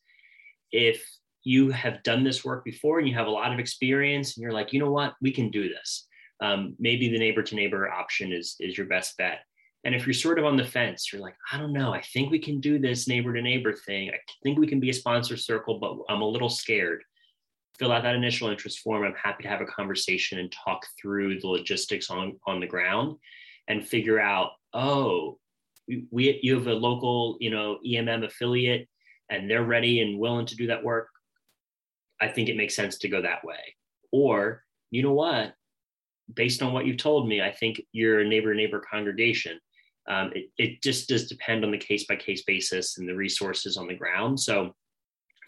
If you have done this work before and you have a lot of experience and you're like, you know what, we can do this. Um, maybe the neighbor to neighbor option is, is your best bet. And if you're sort of on the fence, you're like, I don't know, I think we can do this neighbor to neighbor thing. I think we can be a sponsor circle, but I'm a little scared. Fill out that initial interest form. I'm happy to have a conversation and talk through the logistics on, on the ground and figure out, oh, we you have a local, you know, EMM affiliate and they're ready and willing to do that work. I think it makes sense to go that way. Or, you know what? Based on what you've told me, I think you're a neighbor neighbor congregation. Um, it, it just does depend on the case by case basis and the resources on the ground. So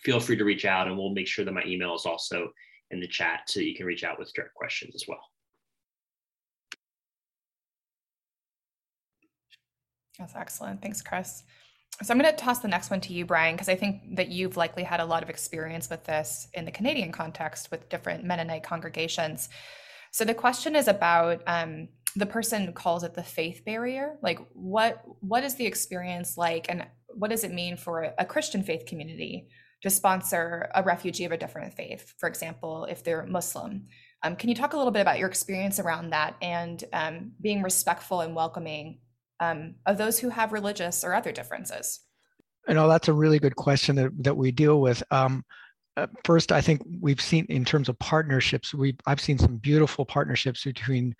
feel free to reach out and we'll make sure that my email is also in the chat so you can reach out with direct questions as well. That's excellent. Thanks, Chris. So I'm going to toss the next one to you, Brian, because I think that you've likely had a lot of experience with this in the Canadian context with different Mennonite congregations. So the question is about um, the person calls it the faith barrier. Like, what what is the experience like, and what does it mean for a Christian faith community to sponsor a refugee of a different faith? For example, if they're Muslim. Um, can you talk a little bit about your experience around that and um, being respectful and welcoming um, of those who have religious or other differences? You know, that's a really good question that, that we deal with. Um, uh, first, I think we've seen in terms of partnerships, we I've seen some beautiful partnerships between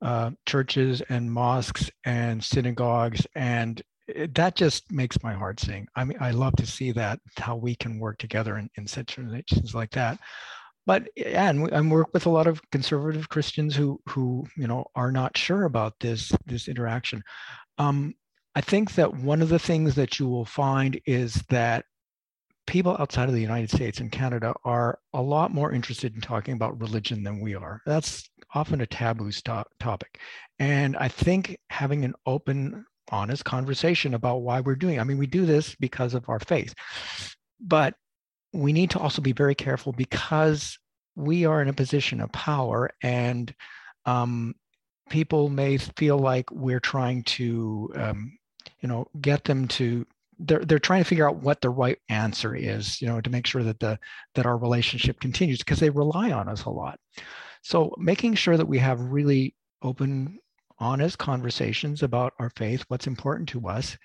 uh, churches and mosques and synagogues, and it, that just makes my heart sing. I mean, I love to see that how we can work together in, in situations like that but yeah, and, and work with a lot of conservative Christians who who you know are not sure about this this interaction. Um, I think that one of the things that you will find is that people outside of the United States and Canada are a lot more interested in talking about religion than we are. That's often a taboo topic, and I think having an open, honest conversation about why we're doing. It. I mean, we do this because of our faith, but we need to also be very careful because we are in a position of power and um, people may feel like we're trying to, um, you know, get them to they're they're trying to figure out what the right answer is, you know, to make sure that the that our relationship continues because they rely on us a lot. So making sure that we have really open, honest conversations about our faith, what's important to us,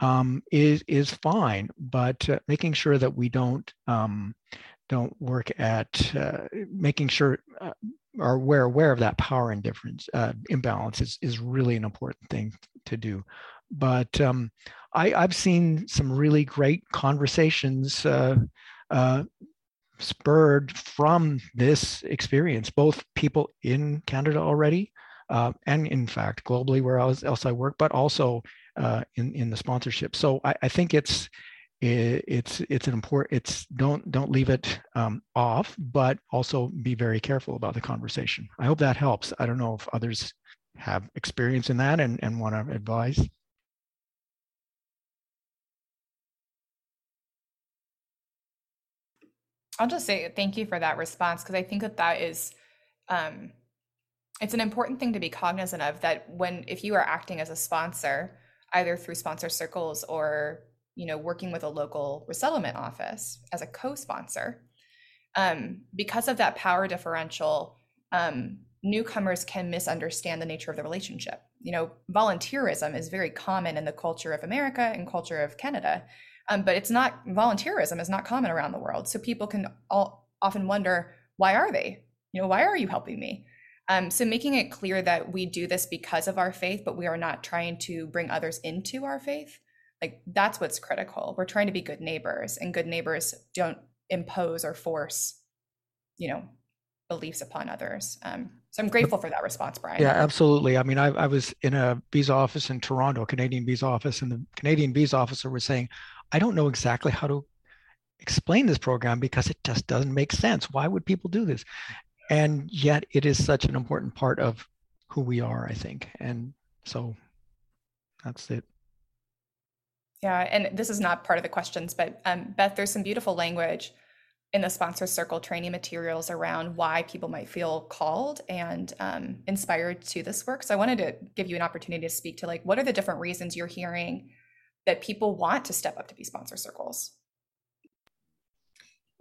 um, is is fine. But uh, making sure that we don't um, don't work at uh, making sure uh, or we're aware of that power indifference uh, imbalance is, is really an important thing to do. But um, I, have seen some really great conversations uh, uh, spurred from this experience, both people in Canada already uh, and in fact globally where else, I work, but also uh, in, in the sponsorship. So I, I think it's it's it's an important it's don't don't leave it um, off but also be very careful about the conversation. I hope that helps. I don't know if others have experience in that and, and want to advise. I'll just say thank you for that response because i think that that is um, it's an important thing to be cognizant of that when if you are acting as a sponsor either through sponsor circles or you know, working with a local resettlement office as a co-sponsor. Um, because of that power differential, um, newcomers can misunderstand the nature of the relationship. You know, volunteerism is very common in the culture of America and culture of Canada, um, but it's not volunteerism is not common around the world. So people can all, often wonder, why are they? You know, why are you helping me? Um, so making it clear that we do this because of our faith, but we are not trying to bring others into our faith like that's what's critical. We're trying to be good neighbors and good neighbors don't impose or force you know beliefs upon others. Um, so i'm grateful for that response brian. Yeah absolutely. I mean I, I was in a visa office in toronto a canadian visa office and the canadian visa officer was saying i don't know exactly how to explain this program because it just doesn't make sense. Why would people do this and yet it is such an important part of who we are i think and so that's it yeah, and this is not part of the questions, but um, Beth, there's some beautiful language in the sponsor circle training materials around why people might feel called and um, inspired to this work. So I wanted to give you an opportunity to speak to like what are the different reasons you're hearing that people want to step up to be sponsor circles.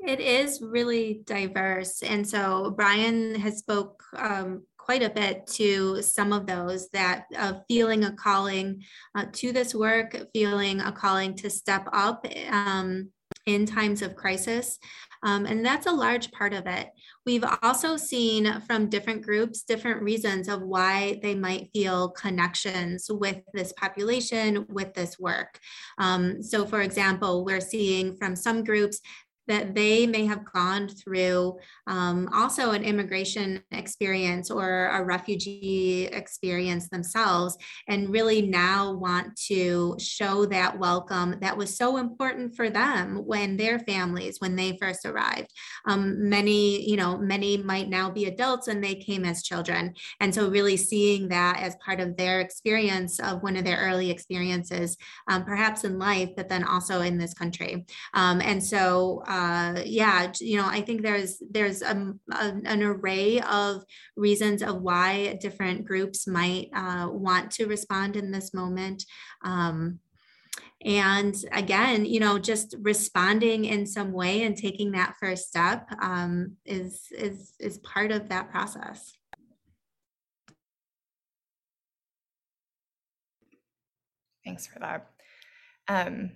It is really diverse, and so Brian has spoke um, quite a bit to some of those that uh, feeling a calling uh, to this work, feeling a calling to step up um, in times of crisis. Um, and that's a large part of it. We've also seen from different groups different reasons of why they might feel connections with this population, with this work. Um, so, for example, we're seeing from some groups that they may have gone through um, also an immigration experience or a refugee experience themselves and really now want to show that welcome that was so important for them when their families when they first arrived. Um, many you know many might now be adults and they came as children. And so really seeing that as part of their experience of one of their early experiences um, perhaps in life but then also in this country. Um, and so uh, yeah, you know, I think there's there's a, a, an array of reasons of why different groups might uh, want to respond in this moment. Um, and again, you know, just responding in some way and taking that first step um, is is is part of that process. Thanks for that. Um,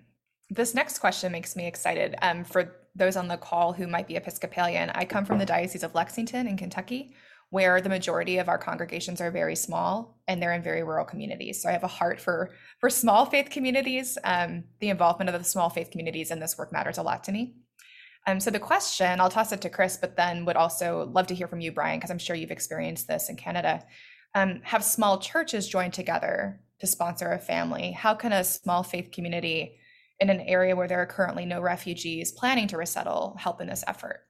this next question makes me excited. Um, for those on the call who might be Episcopalian, I come from the Diocese of Lexington in Kentucky, where the majority of our congregations are very small and they're in very rural communities. So I have a heart for for small faith communities. Um, the involvement of the small faith communities in this work matters a lot to me. Um, so the question, I'll toss it to Chris, but then would also love to hear from you, Brian, because I'm sure you've experienced this in Canada. Um, have small churches joined together to sponsor a family? How can a small faith community in an area where there are currently no refugees planning to resettle help in this effort?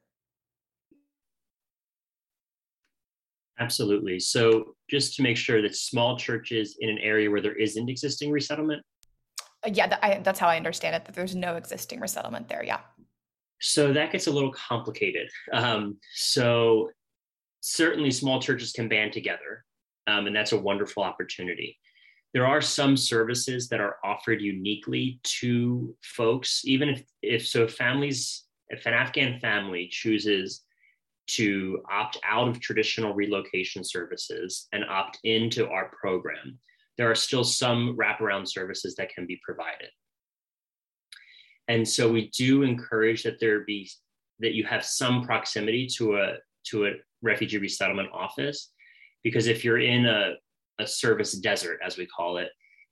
Absolutely. So, just to make sure that small churches in an area where there isn't existing resettlement? Uh, yeah, that, I, that's how I understand it, that there's no existing resettlement there. Yeah. So, that gets a little complicated. Um, so, certainly small churches can band together um, and that's a wonderful opportunity. There are some services that are offered uniquely to folks, even if, if so families, if an Afghan family chooses to opt out of traditional relocation services and opt into our program, there are still some wraparound services that can be provided. And so we do encourage that there be that you have some proximity to a to a refugee resettlement office, because if you're in a, a service desert, as we call it,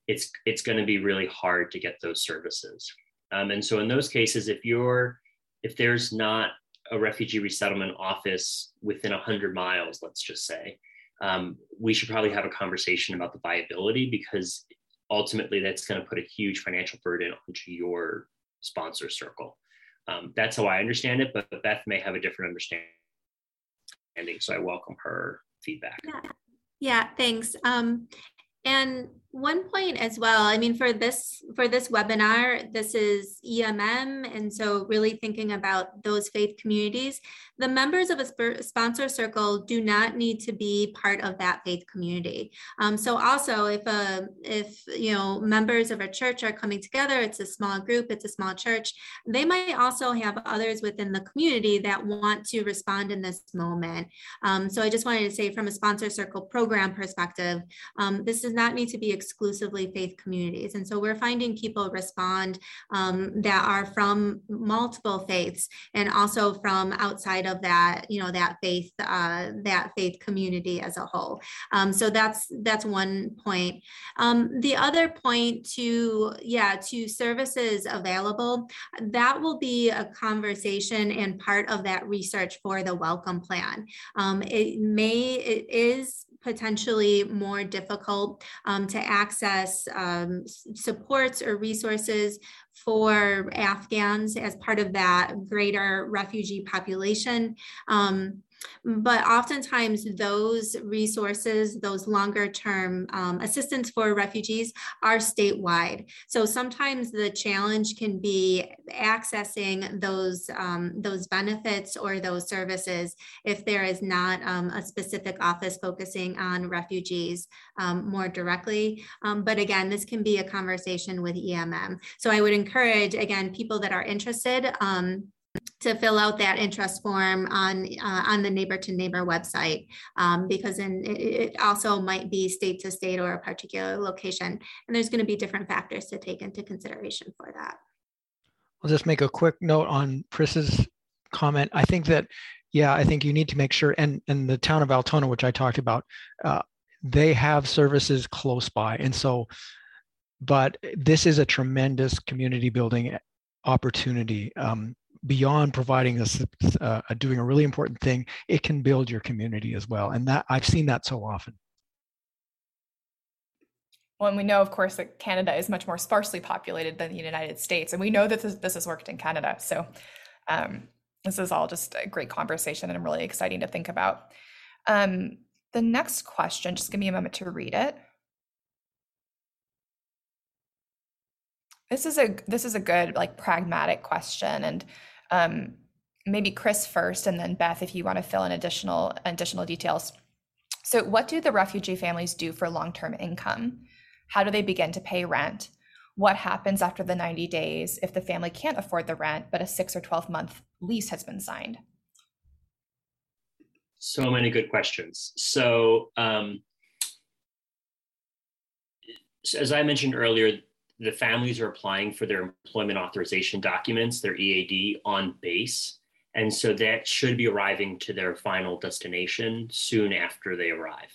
it's it's going to be really hard to get those services. Um, and so in those cases, if you're if there's not a refugee resettlement office within 100 miles, let's just say, um, we should probably have a conversation about the viability because ultimately that's going to put a huge financial burden onto your sponsor circle. Um, that's how I understand it, but Beth may have a different understanding. So I welcome her feedback. Yeah, yeah thanks. Um, and one point as well i mean for this for this webinar this is emm and so really thinking about those faith communities the members of a sponsor circle do not need to be part of that faith community. Um, so also if a if you know members of a church are coming together it's a small group it's a small church they might also have others within the community that want to respond in this moment. Um, so i just wanted to say from a sponsor circle program perspective um, this does not need to be exclusively faith communities. And so we're finding people respond um, that are from multiple faiths and also from outside of that, you know, that faith, uh, that faith community as a whole. Um, so that's that's one point. Um, the other point to, yeah, to services available, that will be a conversation and part of that research for the welcome plan. Um, it may, it is potentially more difficult um, to access um, supports or resources for Afghans as part of that greater refugee population. Um, but oftentimes those resources, those longer term um, assistance for refugees are statewide. So sometimes the challenge can be accessing those, um, those benefits or those services if there is not um, a specific office focusing on refugees um, more directly. Um, but again, this can be a conversation with EMM. So I would encourage, again, people that are interested um, to fill out that interest form on uh, on the neighbor to neighbor website um, because then it, also might be state to state or a particular location and there's going to be different factors to take into consideration for that. I'll just make a quick note on chris's comment. I think that yeah i think you need to make sure and and the town of altona which i talked about uh, they have services close by and so but this is a tremendous community building opportunity um, beyond providing us uh, doing a really important thing, it can build your community as well. And that I've seen that so often. Well, and we know, of course, that Canada is much more sparsely populated than the United States, and we know that this, this has worked in Canada. So, um, this is all just a great conversation, and I'm really exciting to think about. Um, the next question, just give me a moment to read it. This is a this is a good like pragmatic question, and um, maybe Chris first, and then Beth, if you want to fill in additional additional details. So, what do the refugee families do for long term income? How do they begin to pay rent? What happens after the 90 days if the family can't afford the rent, but a six or 12 month lease has been signed? So many good questions. So, um, as I mentioned earlier, the families are applying for their employment authorization documents, their EAD, on base. And so that should be arriving to their final destination soon after they arrive.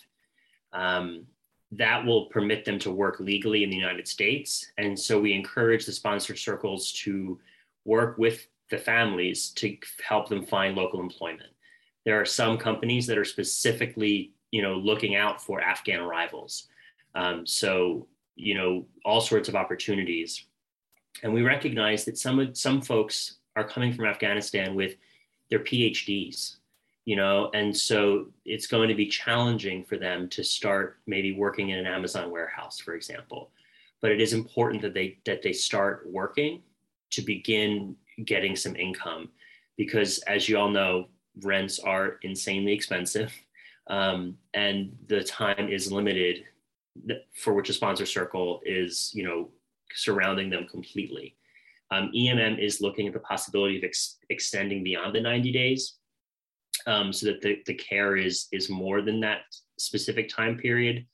Um, that will permit them to work legally in the United States. And so we encourage the sponsor circles to work with the families to help them find local employment. There are some companies that are specifically, you know, looking out for Afghan arrivals. Um, so you know all sorts of opportunities. And we recognize that some some folks are coming from afghanistan with their phds you know and so it's going to be challenging for them to start maybe working in an amazon warehouse for example. But it is important that they that they start working to begin getting some income because as you all know rents are insanely expensive [LAUGHS] um, and the time is limited for which a sponsor circle is, you know, surrounding them completely. Um, EMM is looking at the possibility of ex- extending beyond the 90 days um, so that the, the care is, is more than that specific time period.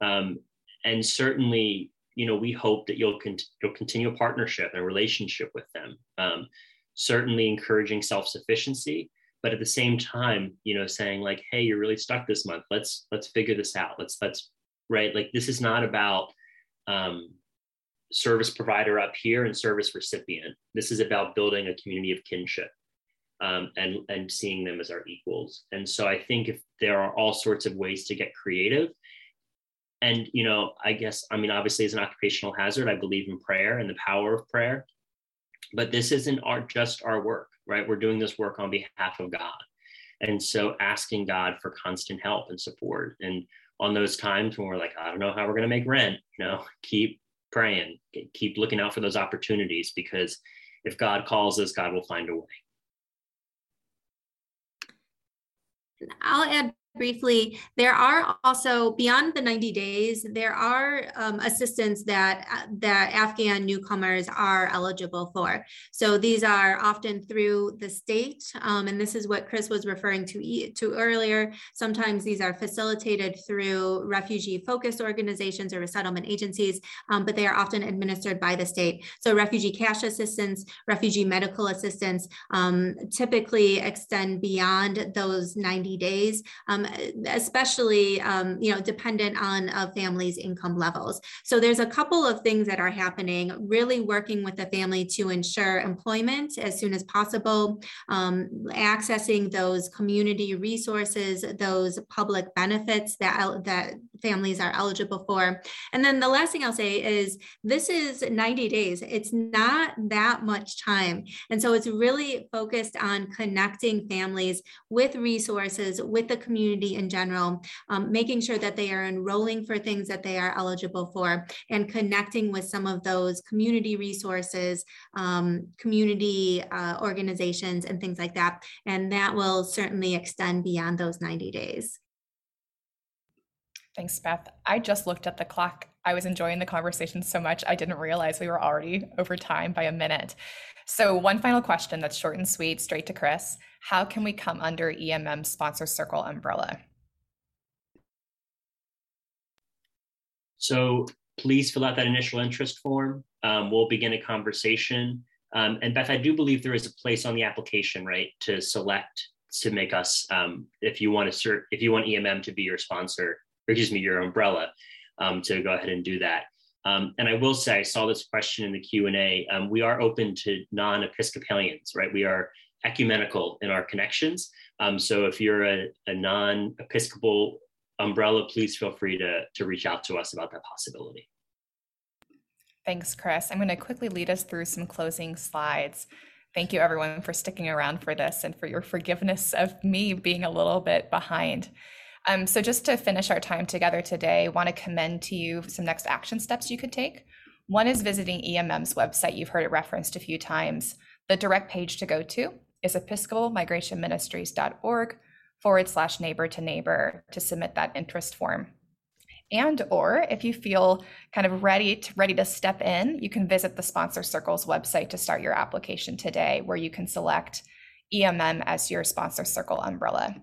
Um, and certainly, you know, we hope that you'll, con- you'll continue a partnership and a relationship with them. Um, certainly encouraging self-sufficiency, but at the same time, you know, saying like, hey, you're really stuck this month. Let's let's figure this out. Let's let's right. Like this is not about um, service provider up here and service recipient. This is about building a community of kinship um, and and seeing them as our equals. And so I think if there are all sorts of ways to get creative, and you know, I guess I mean obviously as an occupational hazard, I believe in prayer and the power of prayer, but this isn't our just our work, right? We're doing this work on behalf of God, and so asking God for constant help and support and on those times when we're like, I don't know how we're going to make rent, you know, [LAUGHS] keep praying, keep looking out for those opportunities because if God calls us, God will find a way. I'll add briefly, there are also beyond the 90 days, there are um, assistance that that Afghan newcomers are eligible for. So these are often through the state, um, and this is what Chris was referring to to earlier. Sometimes these are facilitated through refugee-focused organizations or resettlement agencies, um, but they are often administered by the state. So refugee cash assistance, refugee medical assistance, um, typically extend beyond those 90 days. Um, especially um, you know dependent on a family's income levels. So there's a couple of things that are happening. Really working with the family to ensure employment as soon as possible, um, accessing those community resources, those public benefits that that families are eligible for. And then the last thing I'll say is this is 90 days. It's not that much time. And so it's really focused on connecting families with resources, with the community in general, um, making sure that they are enrolling for things that they are eligible for and connecting with some of those community resources, um, community uh, organizations and things like that. And that will certainly extend beyond those 90 days. Thanks, Beth. I just looked at the clock. I was enjoying the conversation so much, I didn't realize we were already over time by a minute. So, one final question that's short and sweet, straight to Chris. How can we come under EMM Sponsor Circle umbrella? So, please fill out that initial interest form. Um, we'll begin a conversation. Um, and Beth, I do believe there is a place on the application, right, to select to make us, um, if you want to cert, if you want EMM to be your sponsor, or excuse me, your umbrella um, to go ahead and do that. Um, and I will say, I saw this question in the Q&A. Um, we are open to non-Episcopalians, right? We are ecumenical in our connections. Um, so if you're a, a non-Episcopal umbrella, please feel free to, to reach out to us about that possibility. Thanks, Chris. I'm going to quickly lead us through some closing slides. Thank you, everyone, for sticking around for this and for your forgiveness of me being a little bit behind. Um, so just to finish our time together today, want to commend to you some next action steps you could take. One is visiting EMM's website. You've heard it referenced a few times. The direct page to go to is episcopalmigrationministries.org forward slash neighbor to neighbor to submit that interest form. And or if you feel kind of ready to ready to step in, you can visit the Sponsor Circle's website to start your application today, where you can select EMM as your sponsor circle umbrella.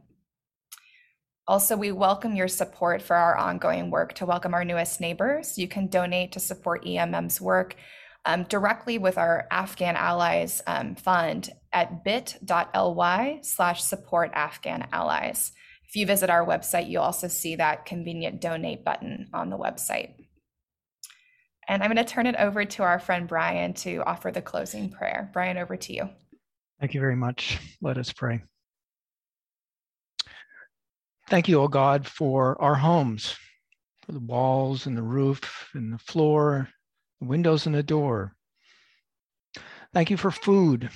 Also, we welcome your support for our ongoing work to welcome our newest neighbors. You can donate to support EMM's work um, directly with our Afghan Allies um, Fund at bit.ly slash support Afghan Allies. If you visit our website, you'll also see that convenient donate button on the website. And I'm going to turn it over to our friend Brian to offer the closing prayer. Brian, over to you. Thank you very much. Let us pray. Thank you, O God, for our homes, for the walls and the roof and the floor, the windows and the door. Thank you for food.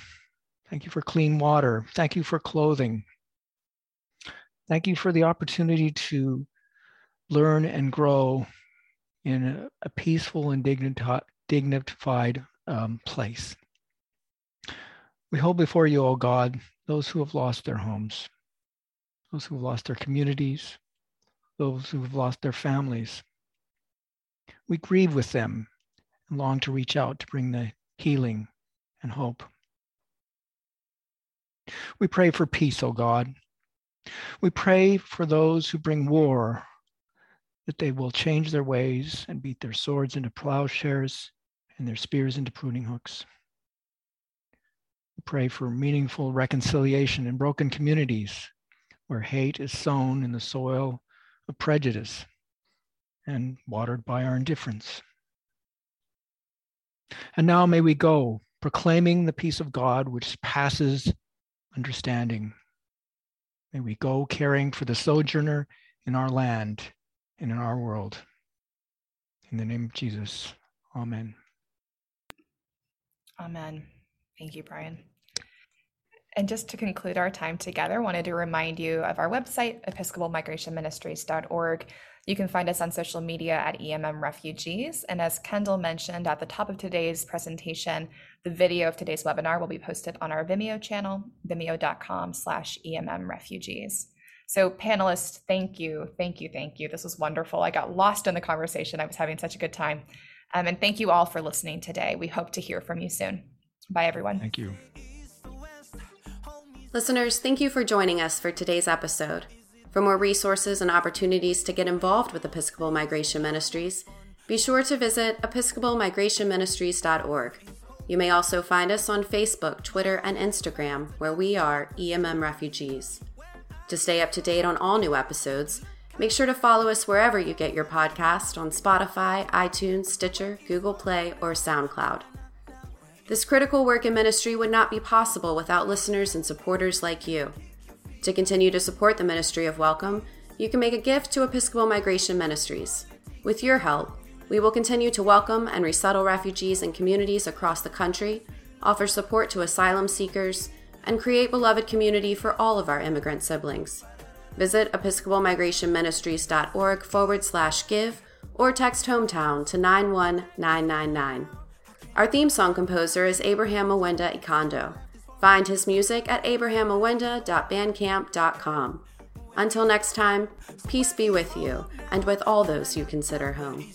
Thank you for clean water. Thank you for clothing. Thank you for the opportunity to learn and grow in a, a peaceful and dignified um, place. We hold before you, O God, those who have lost their homes those who've lost their communities, those who've lost their families. We grieve with them and long to reach out to bring the healing and hope. We pray for peace, O God. We pray for those who bring war, that they will change their ways and beat their swords into plowshares and their spears into pruning hooks. We pray for meaningful reconciliation in broken communities where hate is sown in the soil of prejudice and watered by our indifference. And now may we go proclaiming the peace of God which passes understanding. May we go caring for the sojourner in our land and in our world. In the name of Jesus, amen. Amen. Thank you, Brian. And just to conclude our time together, wanted to remind you of our website, episcopalmigrationministries.org. You can find us on social media at EMM Refugees. And as Kendall mentioned at the top of today's presentation, the video of today's webinar will be posted on our Vimeo channel, vimeo.com slash EMM Refugees. So panelists, thank you, thank you, thank you. This was wonderful. I got lost in the conversation. I was having such a good time. Um, and thank you all for listening today. We hope to hear from you soon. Bye, everyone. Thank you. Listeners, thank you for joining us for today's episode. For more resources and opportunities to get involved with Episcopal Migration Ministries, be sure to visit episcopalmigrationministries.org. You may also find us on Facebook, Twitter, and Instagram, where we are EMM Refugees. To stay up to date on all new episodes, make sure to follow us wherever you get your podcast on Spotify, iTunes, Stitcher, Google Play, or SoundCloud. This critical work in ministry would not be possible without listeners and supporters like you. To continue to support the ministry of welcome, you can make a gift to Episcopal Migration Ministries. With your help, we will continue to welcome and resettle refugees in communities across the country, offer support to asylum seekers, and create beloved community for all of our immigrant siblings. Visit episcopalmigrationministries.org forward slash give or text hometown to 91999. Our theme song composer is Abraham Awenda Ikondo. Find his music at abrahamawenda.bandcamp.com. Until next time, peace be with you and with all those you consider home.